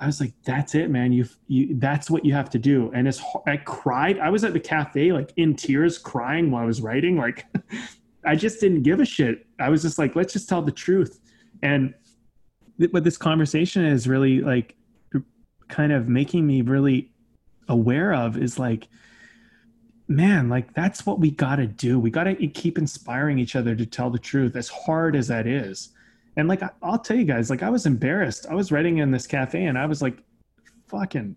i was like that's it man. You've, you that's what you have to do. And it's i cried. I was at the cafe like in tears crying while i was writing. Like i just didn't give a shit. I was just like let's just tell the truth. And th- what this conversation is really like kind of making me really aware of is like man like that's what we got to do. We got to keep inspiring each other to tell the truth as hard as that is and like I, i'll tell you guys like i was embarrassed. I was writing in this cafe and i was like fucking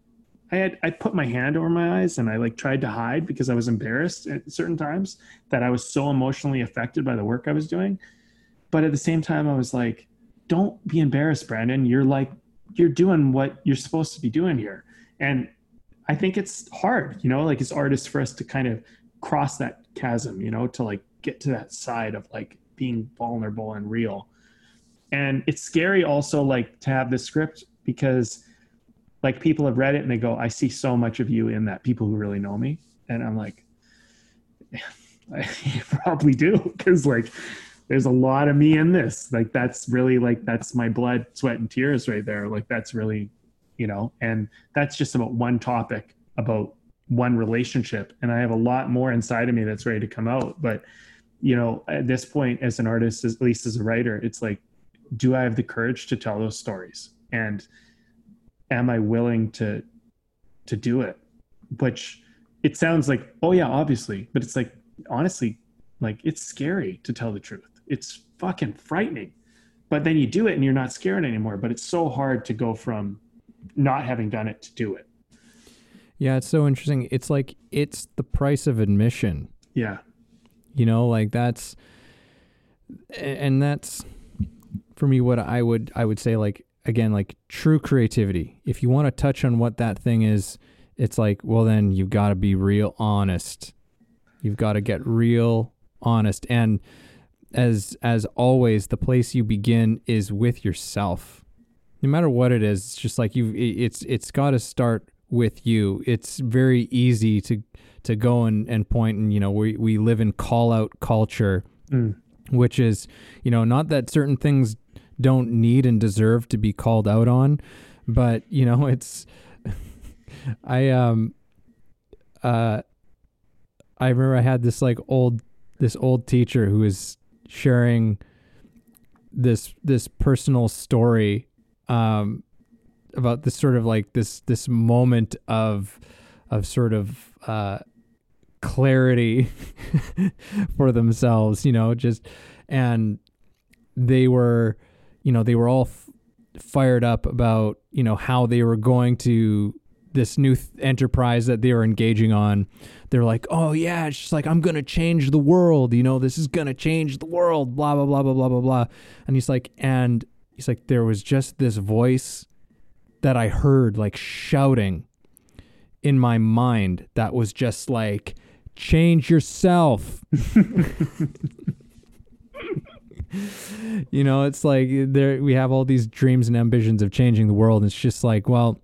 i had i put my hand over my eyes and i like tried to hide because i was embarrassed at certain times that i was so emotionally affected by the work i was doing. But at the same time i was like don't be embarrassed brandon. You're like you're doing what you're supposed to be doing here. And I think it's hard, you know, like as artists for us to kind of cross that chasm, you know, to like get to that side of like being vulnerable and real. And it's scary also like to have the script because like people have read it and they go, I see so much of you in that, people who really know me. And I'm like, yeah, you probably do. Cause like there's a lot of me in this. Like that's really like that's my blood, sweat, and tears right there. Like that's really you know and that's just about one topic about one relationship and i have a lot more inside of me that's ready to come out but you know at this point as an artist at least as a writer it's like do i have the courage to tell those stories and am i willing to to do it which it sounds like oh yeah obviously but it's like honestly like it's scary to tell the truth it's fucking frightening but then you do it and you're not scared anymore but it's so hard to go from not having done it to do it. Yeah, it's so interesting. It's like it's the price of admission. Yeah. You know, like that's and that's for me what I would I would say like again like true creativity. If you want to touch on what that thing is, it's like well then you've got to be real honest. You've got to get real honest and as as always the place you begin is with yourself no matter what it is, it's just like you. It's it's got to start with you. It's very easy to to go and, and point and you know we we live in call out culture, mm. which is you know not that certain things don't need and deserve to be called out on, but you know it's I um uh I remember I had this like old this old teacher who was sharing this this personal story um, about this sort of like this this moment of of sort of uh, clarity for themselves, you know, just and they were, you know, they were all f- fired up about you know how they were going to this new th- enterprise that they were engaging on. They're like, oh yeah, it's just like I'm gonna change the world, you know, this is gonna change the world, blah blah blah blah blah blah blah. And he's like, and he's like there was just this voice that I heard like shouting in my mind that was just like change yourself. you know, it's like there we have all these dreams and ambitions of changing the world. And it's just like, well,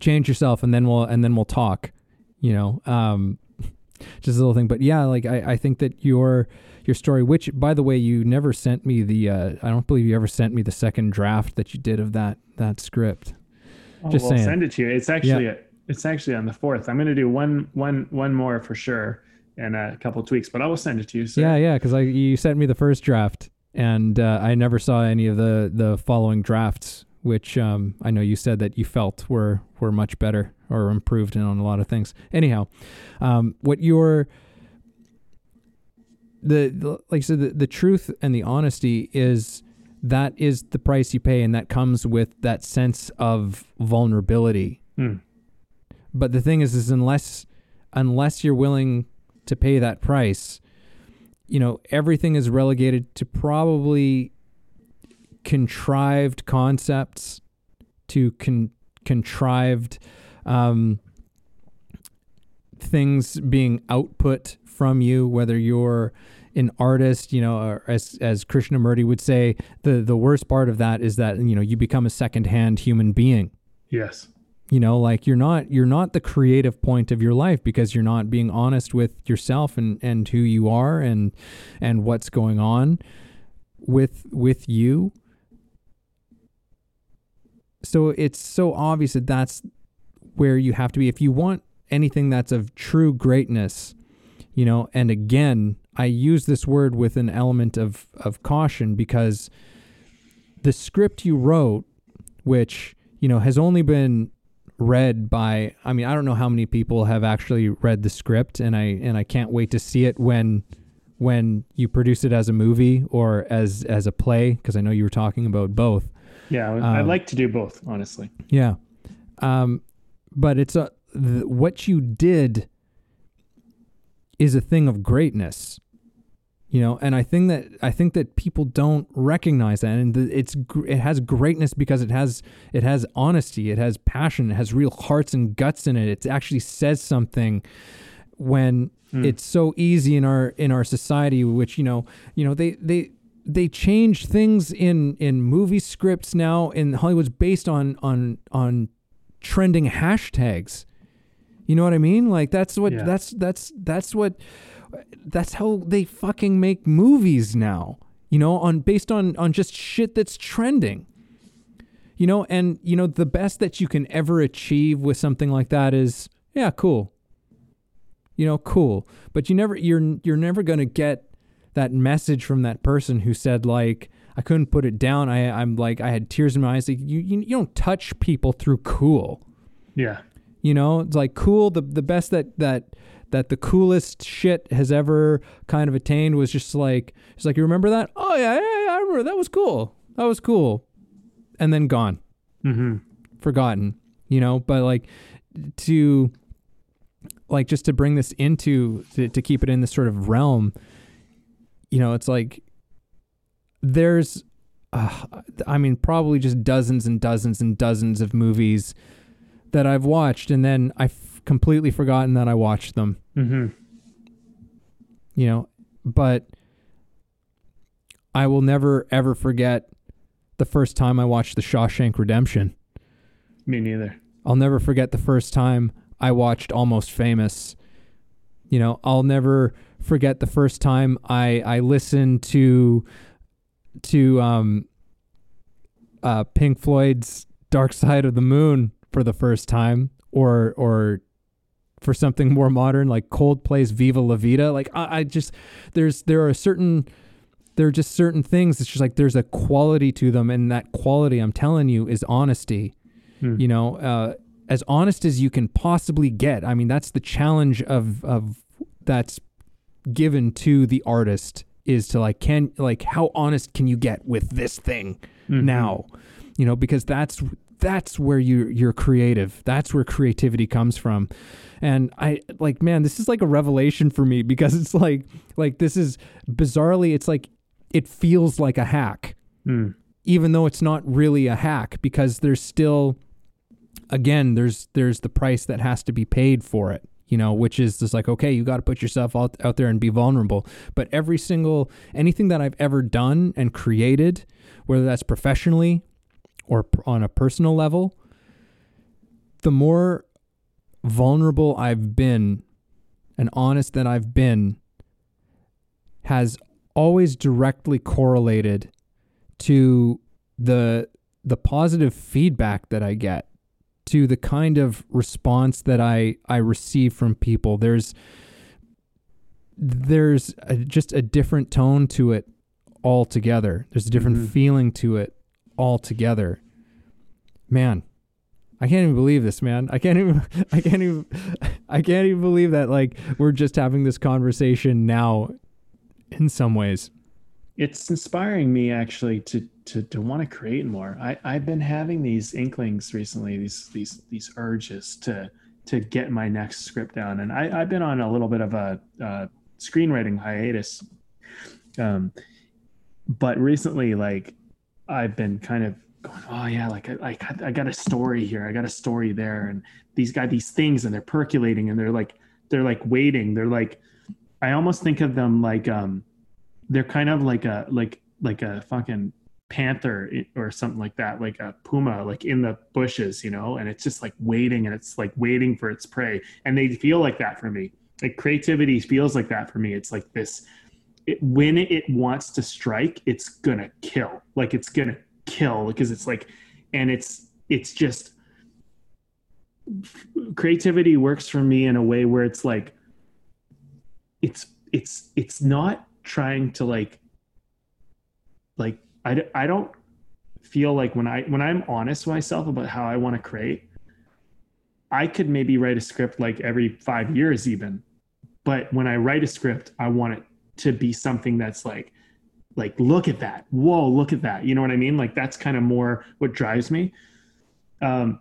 change yourself and then we'll and then we'll talk. You know, um, just a little thing. But yeah, like I, I think that your your story, which by the way, you never sent me the. Uh, I don't believe you ever sent me the second draft that you did of that that script. Oh, Just saying. send it to you. It's actually yeah. it's actually on the fourth. I'm going to do one one one more for sure and a couple tweaks, but I will send it to you. Sir. Yeah, yeah, because I you sent me the first draft, and uh, I never saw any of the the following drafts, which um, I know you said that you felt were were much better or improved on a lot of things. Anyhow, um, what your the, the like I said, the, the truth and the honesty is that is the price you pay, and that comes with that sense of vulnerability. Hmm. But the thing is, is unless unless you're willing to pay that price, you know, everything is relegated to probably contrived concepts, to con- contrived um, things being output from you, whether you're an artist, you know, or as as Krishnamurti would say, the the worst part of that is that you know you become a secondhand human being. Yes. You know, like you're not you're not the creative point of your life because you're not being honest with yourself and and who you are and and what's going on with with you. So it's so obvious that that's where you have to be if you want anything that's of true greatness, you know, and again, I use this word with an element of of caution because the script you wrote which, you know, has only been read by I mean, I don't know how many people have actually read the script and I and I can't wait to see it when when you produce it as a movie or as as a play because I know you were talking about both. Yeah, I'd Um, like to do both, honestly. Yeah. Um but it's a th- what you did is a thing of greatness. You know, and I think that I think that people don't recognize that, and it's it has greatness because it has it has honesty, it has passion, it has real hearts and guts in it. It actually says something when hmm. it's so easy in our in our society, which you know, you know they they they change things in in movie scripts now in Hollywood's based on on on trending hashtags. You know what I mean? Like that's what Yeah. that's that's that's what that's how they fucking make movies now. You know, on based on on just shit that's trending. You know, and you know the best that you can ever achieve with something like that is yeah, cool. You know, cool. But you never you're you're never going to get that message from that person who said like I couldn't put it down. I I'm like I had tears in my eyes. Like you you, you don't touch people through cool. Yeah. You know, it's like cool. The the best that that that the coolest shit has ever kind of attained was just like it's like you remember that? Oh yeah, yeah, yeah I remember that was cool. That was cool, and then gone, Mm-hmm. forgotten. You know, but like to like just to bring this into to, to keep it in this sort of realm. You know, it's like there's, uh, I mean, probably just dozens and dozens and dozens of movies that I've watched, and then I've completely forgotten that I watched them. Mm-hmm. You know, but I will never ever forget the first time I watched The Shawshank Redemption. Me neither. I'll never forget the first time I watched Almost Famous. You know, I'll never forget the first time I I listened to to um uh Pink Floyd's Dark Side of the Moon for the first time or or for something more modern like Coldplay's Viva La Vida. Like I, I just there's there are certain there are just certain things it's just like there's a quality to them and that quality I'm telling you is honesty Hmm. you know uh, as honest as you can possibly get i mean that's the challenge of of that's given to the artist is to like can like how honest can you get with this thing Mhm. now you know because that's that's where you you're creative. That's where creativity comes from. And i like man this is like a revelation for me because it's like like this is bizarrely it's like it feels like a hack. Mm. even though it's not really a hack because there's still again there's there's the price that has to be paid for it you know which is just like okay you got to put yourself out, out there and be vulnerable. But every single anything that i've ever done and created whether that's professionally or on a personal level the more vulnerable i've been and honest that i've been has always directly correlated to the the positive feedback that I get to the kind of response that I I receive from people there's there's a, just a different tone to it altogether there's a different Mhm. feeling to it altogether man I can't even believe this man I can't even I can't even I can't even believe that like we're just having this conversation now in some ways It's inspiring me actually to to to want to create more. I I've been having these inklings recently, these these these urges to to get my next script down. And I, I've been on a little bit of a uh, screenwriting hiatus, um, but recently, like I've been kind of going, oh yeah, like I, I, I got a story here, I got a story there, and these got these things, and they're percolating, and they're like they're like waiting, they're like I almost think of them like um they're kind of like a like like a fucking panther or something like that like a puma like in the bushes you know? And it's just like waiting and it's like waiting for its prey. And they feel like that for me. Like creativity feels like that for me. It's like this it, when it wants to strike it's gonna kill like it's gonna kill because it's like and it's it's just creativity works for me in a way where it's like it's it's it's not trying to like like I, I don't feel like when I when I'm honest with myself about how I want to create, I could maybe write a script like every five years even. But when I write a script, I want it to be something that's like like look at that. Whoa, look at that. You know what I mean? Like that's kind of more what drives me. Um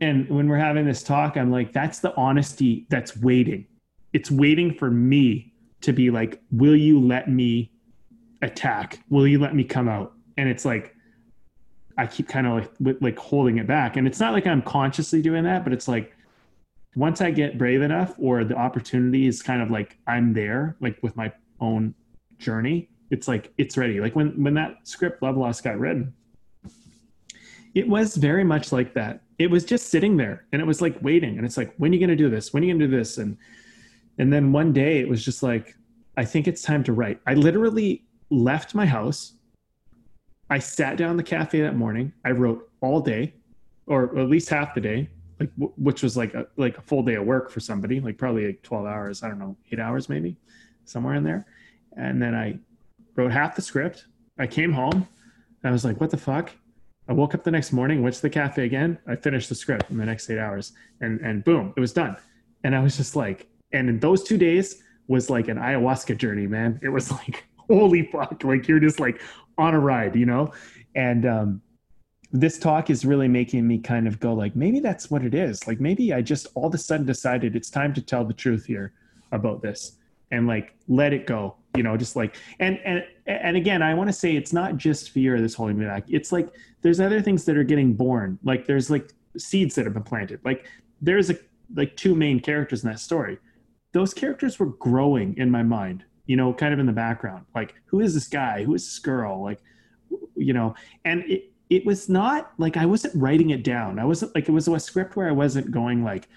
and when we're having this talk, I'm like, that's the honesty that's waiting. It's waiting for me to be like, will you let me attack? Will you let me come out? And it's like I keep kind of like like holding it back, and it's not like I'm consciously doing that, but it's like once I get brave enough, or the opportunity is kind of like I'm there, like with my own journey. It's like it's ready. Like when when that script Love Lost got written, it was very much like that. It was just sitting there, and it was like waiting, and it's like when are you gonna do this? When are you gonna do this? And and then one day it was just like I think it's time to write. I literally left my house. I sat down the cafe that morning. I wrote all day, or at least half the day, like which was like a like a full day of work for somebody, like probably like twelve hours. I don't know, eight hours maybe, somewhere in there. And then I wrote half the script. I came home. I was like, "What the fuck?" I woke up the next morning, went to the cafe again. I finished the script in the next eight hours, and and boom, it was done. And I was just like, and in those two days was like an ayahuasca journey, man. It was like holy fuck like you're just like on a ride you know and um this talk is really making me kind of go like maybe that's what it is like maybe i just all of a sudden decided it's time to tell the truth here about this and like let it go you know just like and and and again i want to say it's not just fear that's holding me back it's like there's other things that are getting born like there's like seeds that have been planted like there's a like two main characters in that story those characters were growing in my mind you know, kind of in the background. Like, who is this guy? Who is this girl? Like, you know, and it, it was not like I wasn't writing it down. I wasn't like it was a script where I wasn't going like,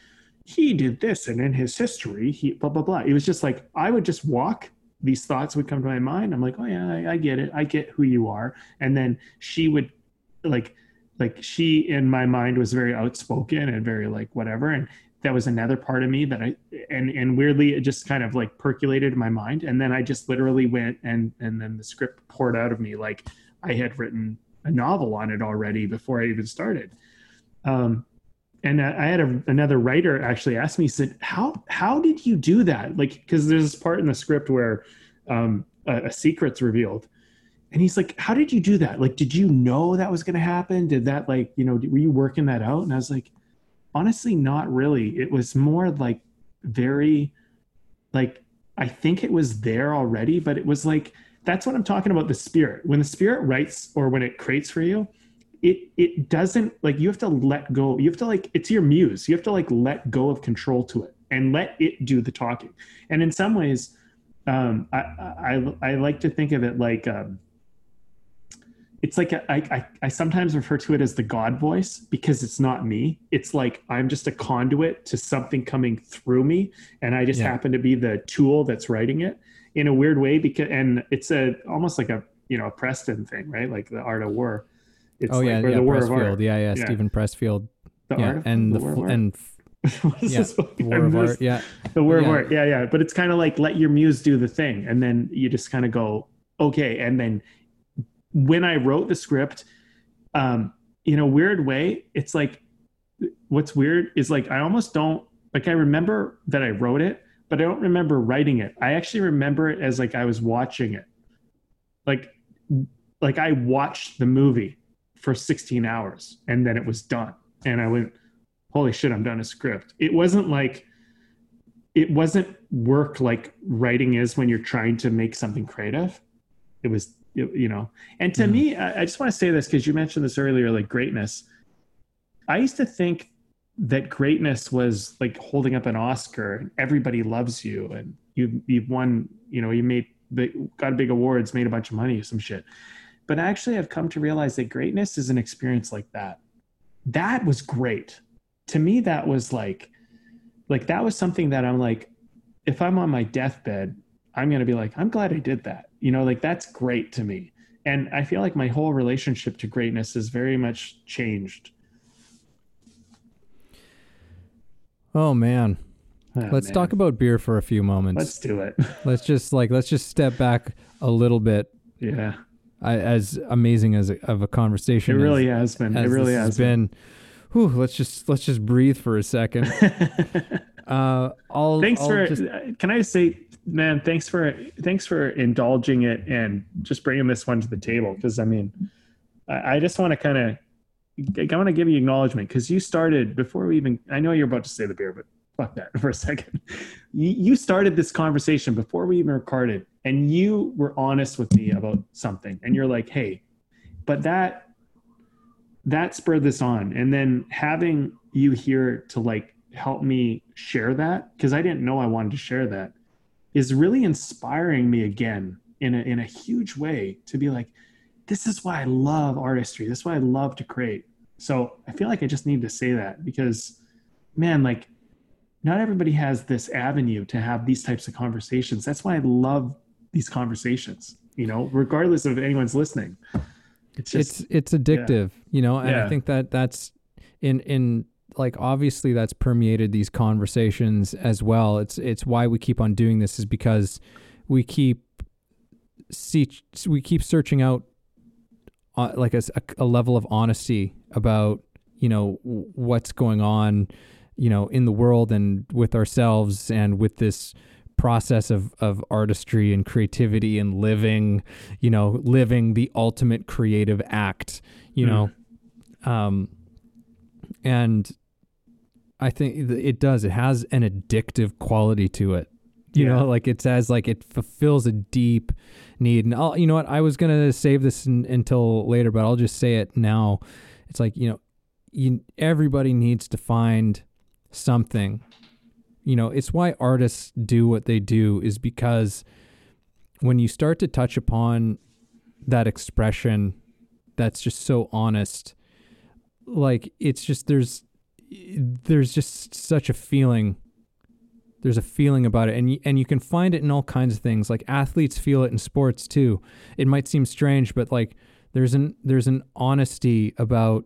he did this and in his history, he blah blah blah. It was just like I would just walk. These thoughts would come to my mind. I'm like, oh yeah, I, I get it. I get who you are. And then she would like like she in my mind was very outspoken and very like whatever and that was another part of me that I and and weirdly it just kind of like percolated in my mind and then I just literally went and and then the script poured out of me like I had written a novel on it already before I even started. Um, and I had a, another writer actually ask me, he said, "How how did you do that?" Like, because there's this part in the script where um, a, a secret's revealed, and he's like, "How did you do that? Like, did you know that was going to happen? Did that like you know were you working that out?" And I was like, honestly not really it was more like very like i think it was there already but it was like that's what i'm talking about the spirit when the spirit writes or when it creates for you it it doesn't like you have to let go you have to like it's your muse you have to like let go of control to it and let it do the talking and in some ways um i i i like to think of it like um it's like a, I, I, I sometimes refer to it as the God voice because it's not me. It's like I'm just a conduit to something coming through me, and I just yeah. happen to be the tool that's writing it in a weird way. Because and it's a almost like a you know a Preston thing, right? Like the art of war. It's oh like, yeah, yeah, Pressfield. Yeah, yeah, yeah, Steven Pressfield. The yeah, art and the, the and yeah, war of art. Yeah, the war yeah. of art. Yeah, yeah. But it's kind of like let your muse do the thing, and then you just kind of go okay, and then when I wrote the script, um, in a weird way, it's like what's weird is like I almost don't like I remember that I wrote it, but I don't remember writing it. I actually remember it as like I was watching it. Like like I watched the movie for 16 hours and then it was done. And I went, holy shit, I'm done a script. It wasn't like it wasn't work like writing is when you're trying to make something creative. It was you know. And to mm. me, I, just want to say this because you mentioned this earlier, like greatness. I used to think that greatness was like holding up an Oscar and everybody loves you and you you've won, you know, you made got big awards, made a bunch of money, some shit. But actually, I've come to realize that greatness is an experience like that. That was great. To me, that was like, like that was something that I'm like, if I'm on my deathbed, I'm gonna be like, I'm glad I did that. You know, like that's great to me. And I feel like my whole relationship to greatness is very much changed. Oh man. Oh, let's man. talk about beer for a few moments. Let's do it. let's just like let's just step back a little bit. Yeah. I, as amazing as a, of a conversation. It really as, has been. It really has been. been. Whew, let's just let's just breathe for a second. uh, I'll, thanks I'll for. Just... Can I say, man? Thanks for thanks for indulging it and just bringing this one to the table. Because I mean, I, I just want to kind of I want to give you acknowledgement because you started before we even. I know you're about to say the beer, but fuck that for a second. You, started this conversation before we even recorded, and you were honest with me about something, and you're like, "Hey," but that that spurred this on, and then having you here to like help me share that because I didn't know I wanted to share that is really inspiring me again in a in a huge way to be like, this is why I love artistry. This is why I love to create. So I feel like I just need to say that because, man, like not everybody has this avenue to have these types of conversations. That's why I love these conversations, you know, regardless of anyone's listening. It's just, it's, it's addictive, yeah. you know, and yeah. I think that that's in, in, like obviously that's permeated these conversations as well. It's it's why we keep on doing this is because we keep see we keep searching out uh, like a, a level of honesty about you know what's going on you know in the world and with ourselves and with this process of of artistry and creativity and living you know living the ultimate creative act you mm. know? Um and i think it does. It has an addictive quality to it. You yeah. know like it says like it fulfills a deep need. And I'll you know what? I was gonna save this in, until later but I'll just say it now. It's like you know you everybody needs to find something. You know it's why artists do what they do is because when you start to touch upon that expression that's just so honest like it's just there's there's just such a feeling. There's a feeling about it. And y- and you can find it in all kinds of things. Like athletes feel it in sports too. It might seem strange but like there's an there's an honesty about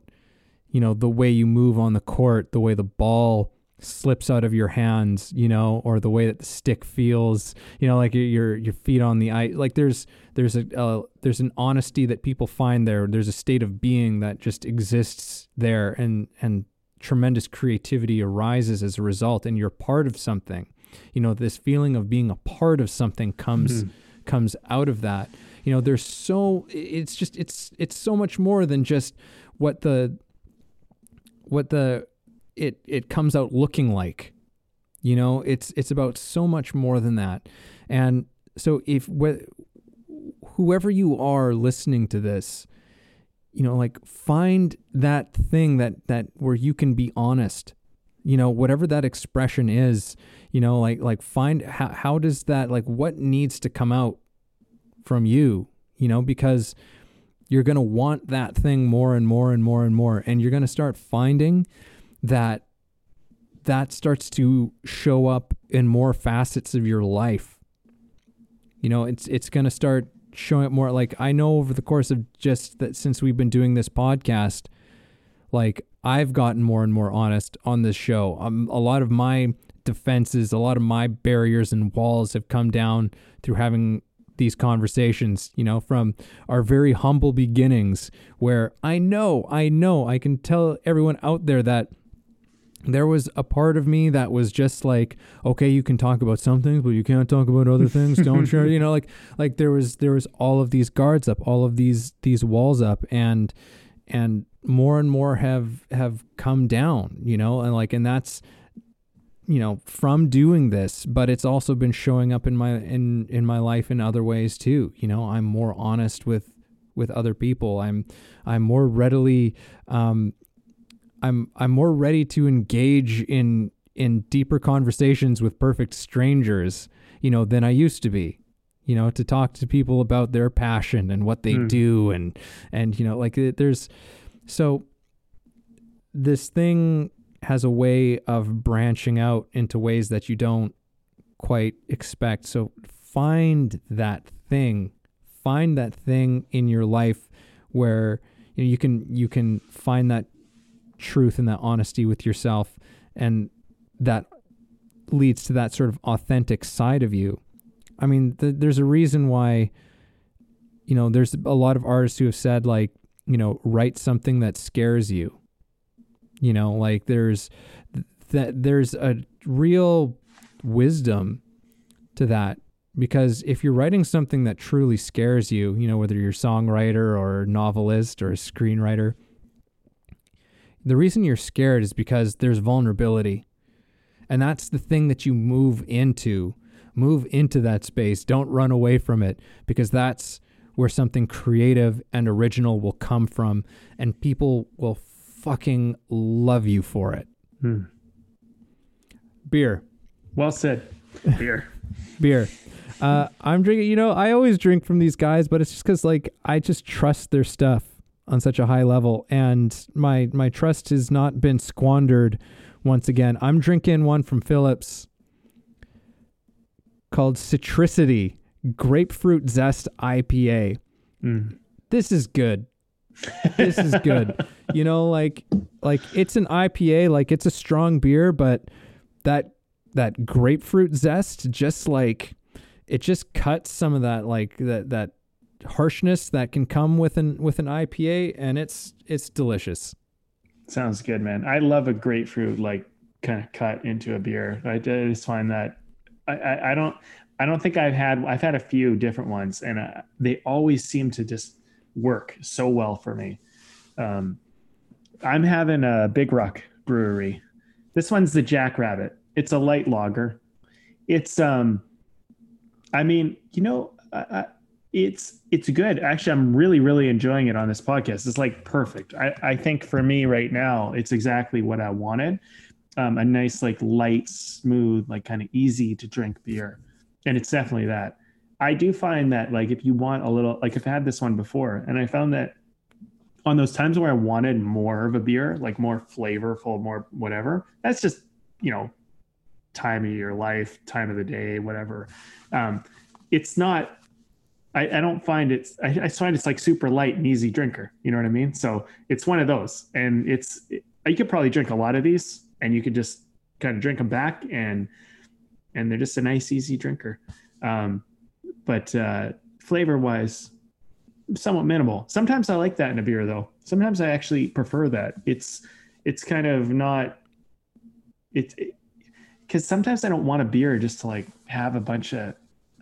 you know the way you move on the court the way the ball slips out of your hands you know or the way that the stick feels you know like your your feet on the ice. Like there's there's a uh, there's an honesty that people find there. There's a state of being that just exists there and and tremendous creativity arises as a result and you're part of something. You know this feeling of being a part of something comes mm-hmm. comes out of that. You know there's so it's just it's it's so much more than just what the what the it it comes out looking like you know? It's it's about so much more than that. And so if wh- whoever you are listening to this you know like find that thing that that where you can be honest you know whatever that expression is you know like like find how how does that like what needs to come out from you you know? Because you're going to want that thing more and more and more and more and you're going to start finding that that starts to show up in more facets of your life you know it's it's going to start showing up more like I know over the course of just that since we've been doing this podcast like I've gotten more and more honest on this show. Um, a lot of my defenses, a lot of my barriers and walls have come down through having these conversations, you know, from our very humble beginnings where I know, I know, I can tell everyone out there that there was a part of me that was just like okay you can talk about some things but you can't talk about other things. Don't share you know like like there was there was all of these guards up all of these these walls up and and more and more have have come down you know and like and that's you know from doing this but it's also been showing up in my in in my life in other ways too you know. I'm more honest with with other people. I'm i'm more readily um i'm i'm more ready to engage in in deeper conversations with perfect strangers you know than i used to be you know to talk to people about their passion and what they Mm. do and and you know like there's so this thing has a way of branching out into ways that you don't quite expect so find that thing find that thing in your life where you, know, you can you can find that truth and that honesty with yourself and that leads to that sort of authentic side of you I mean, th- there's a reason why, you know, there's a lot of artists who have said, like, you know, write something that scares you. You know, like there's that there's a real wisdom to that because if you're writing something that truly scares you, you know, whether you're a songwriter or a novelist or a screenwriter, the reason you're scared is because there's vulnerability. And that's the thing that you move into move into that space. Don't run away from it because that's where something creative and original will come from, and people will fucking love you for it. Hmm. Beer, Well said. Beer. beer. Uh, I'm drinking. You know, I always drink from these guys, but it's just because like I just trust their stuff on such a high level, and my my trust has not been squandered. Once again, I'm drinking one from Phillips called Citricity Grapefruit Zest IPA. Mm. This is good. This is good. you know, like like it's an IPA, like it's a strong beer, but that that grapefruit zest just like it just cuts some of that like that that harshness that can come with an with an IPA and it's it's delicious. Sounds good, man. I love a grapefruit like kind of cut into a beer. I, just find that I, I, I don't I don't think I've had I've had a few different ones and uh, they always seem to just work so well for me. Um, I'm having a Big Rock Brewery. This one's the Jackrabbit. It's a light lager. It's um, I mean, you know, I, it's it's good. Actually, I'm really really enjoying it on this podcast. It's like perfect. I I think for me right now, it's exactly what I wanted. Um, a nice like light, smooth, like kind of easy to drink beer, and it's definitely that. I do find that like if you want a little like I've had this one before, and I found that on those times where I wanted more of a beer, like more flavorful, more whatever. That's just you know time of your life, time of the day, whatever. Um, it's not. I, I don't find it's. I, I find it's like super light and easy drinker. You know what I mean? So it's one of those, and it's. you could probably drink a lot of these, and you could just kind of drink them back, and and they're just a nice, easy drinker. Um, but uh, flavor wise, somewhat minimal. Sometimes I like that in a beer, though. Sometimes I actually prefer that. It's it's kind of not. It's because sometimes I don't want a beer just to like have a bunch of.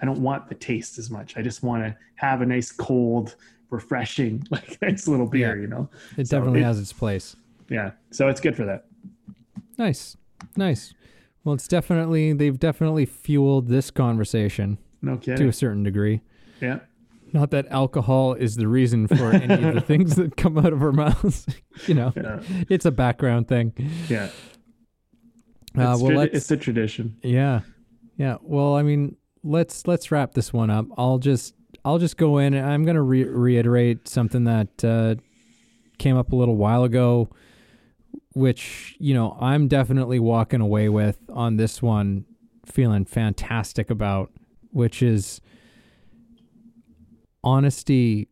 I don't want the taste as much. I just want to have a nice cold, refreshing, like nice little beer. Yeah. You know. It So definitely it- has its place. Yeah. So it's good for that. Nice. Nice. Well, it's definitely they've definitely fueled this conversation No kidding. to a certain degree. Yeah. Not that alcohol is the reason for any of the things that come out of our mouths. you know, Yeah. it's a background thing. Yeah. Uh, It's, well, let's, it's a tradition. yeah, yeah. Well, I mean, let's let's wrap this one up. I'll just I'll just go in and I'm gonna re- reiterate something that uh, came up a little while ago, which you know I'm definitely walking away with on this one, feeling fantastic about, which is honesty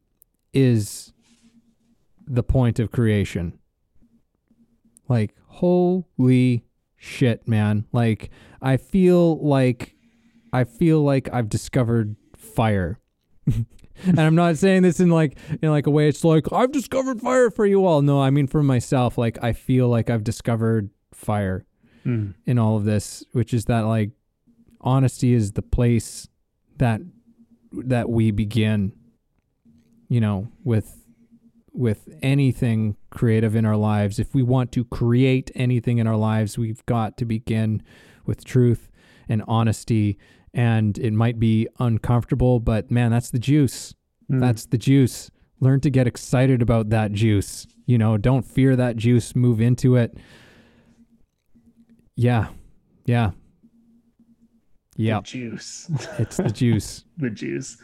is the point of creation. Like, holy shit, man. Like, I feel like I feel like I've discovered fire. and I'm not saying this in like in like a way it's like I've discovered fire for you all. No, I mean for myself, like I feel like I've discovered fire Mm. in all of this, which is that like honesty is the place that that we begin, you know, with with anything creative in our lives, if we want to create anything in our lives, we've got to begin with truth and honesty. And it might be uncomfortable, but man, that's the juice. Mm. That's the juice. Learn to get excited about that juice. You know, don't fear that juice, move into it. Yeah. Yeah. Yeah. Juice. It's the juice. the juice.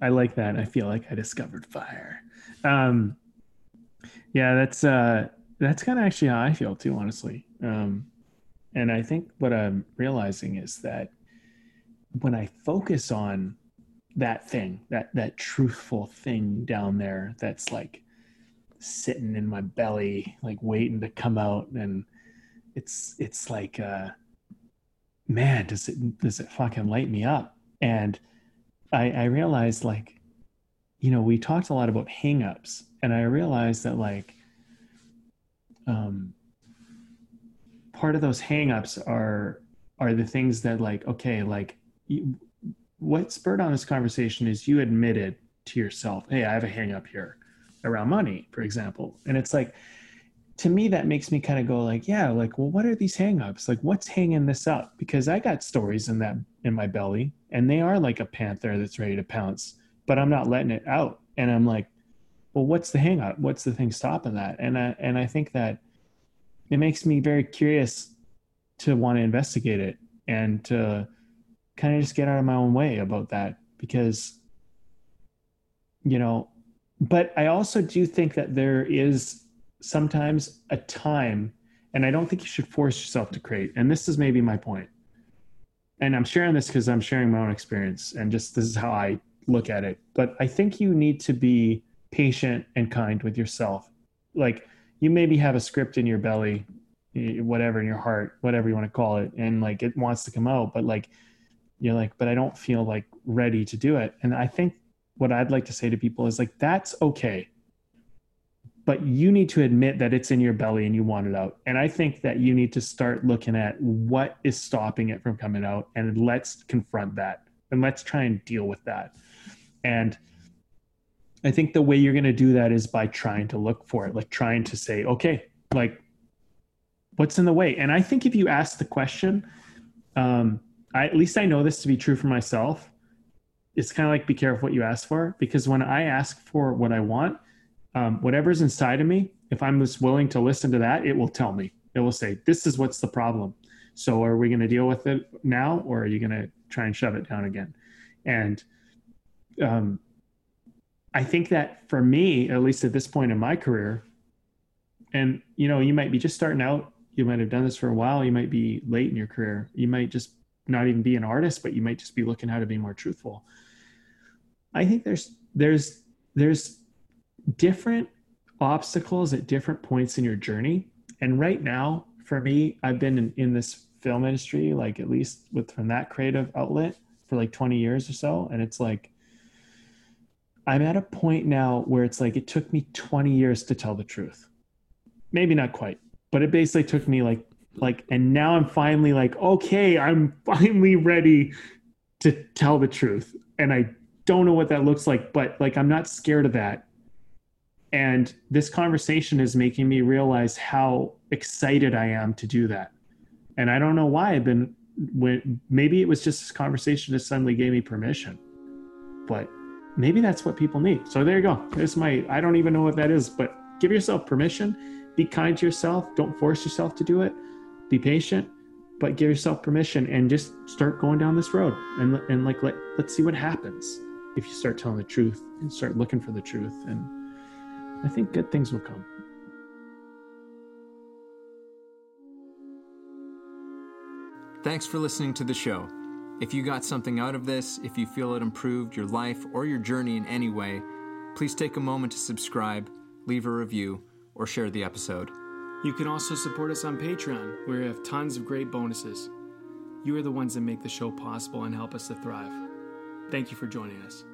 I like that. I feel like I discovered fire. Um, yeah, that's uh, that's kind of actually how I feel too, honestly. Um, and I think what I'm realizing is that when I focus on that thing, that that truthful thing down there, that's like sitting in my belly, like waiting to come out, and it's it's like, uh, man, does it does it fucking light me up? And I, I realized like, you know, we talked a lot about hangups, and I realized that like, um, part of those hangups are are the things that like, okay, like, what spurred on this conversation is you admitted to yourself, hey, I have a hangup here around money, for example, and it's like, to me that makes me kind of go like yeah like well what are these hangups? Like what's hanging this up? Because i got stories in that in my belly and they are like a panther that's ready to pounce but i'm not letting it out. And i'm like well what's the hang up what's the thing stopping that? And i and i think that it makes me very curious to want to investigate it and to kind of just get out of my own way about that because you know but i also do think that there is sometimes a time and i don't think you should force yourself to create and this is maybe my point. And i'm sharing this because i'm sharing my own experience and just this is how i look at it. But i think you need to be patient and kind with yourself. Like you maybe have a script in your belly whatever in your heart whatever you want to call it and like it wants to come out but like you're like but i don't feel like ready to do it and i think what i'd like to say to people is like that's okay but you need to admit that it's in your belly and you want it out. And I think that you need to start looking at what is stopping it from coming out and let's confront that and let's try and deal with that. And I think the way you're going to do that is by trying to look for it, like trying to say, okay, like what's in the way? And I think if you ask the question, um, I, at least I know this to be true for myself. It's kind of like be careful what you ask for because when I ask for what I want, um, whatever's inside of me, if I'm just willing to listen to that, it will tell me. It will say, "This is what's the problem." So, are we going to deal with it now, or are you going to try and shove it down again? And um, I think that for me, at least at this point in my career, and you know, you might be just starting out. You might have done this for a while. You might be late in your career. You might just not even be an artist, but you might just be looking how to be more truthful. I think there's there's there's different obstacles at different points in your journey. And right now, for me, I've been in, in this film industry, like at least with from that creative outlet for like 20 years or so. And it's like, I'm at a point now where it's like it took me 20 years to tell the truth. Maybe not quite, but it basically took me like like and now I'm finally like okay, I'm finally ready to tell the truth. And I don't know what that looks like, but like I'm not scared of that. And this conversation is making me realize how excited I am to do that. And I don't know why I've been when maybe it was just this conversation that suddenly gave me permission. But maybe that's what people need. So there you go. There's my I don't even know what that is, but give yourself permission. Be kind to yourself. Don't force yourself to do it. Be patient, but give yourself permission and just start going down this road and and like let let's see what happens if you start telling the truth and start looking for the truth and I think good things will come. Thanks for listening to the show. If you got something out of this, if you feel it improved your life or your journey in any way, please take a moment to subscribe, leave a review, or share the episode. You can also support us on Patreon, where we have tons of great bonuses. You are the ones that make the show possible and help us to thrive. Thank you for joining us.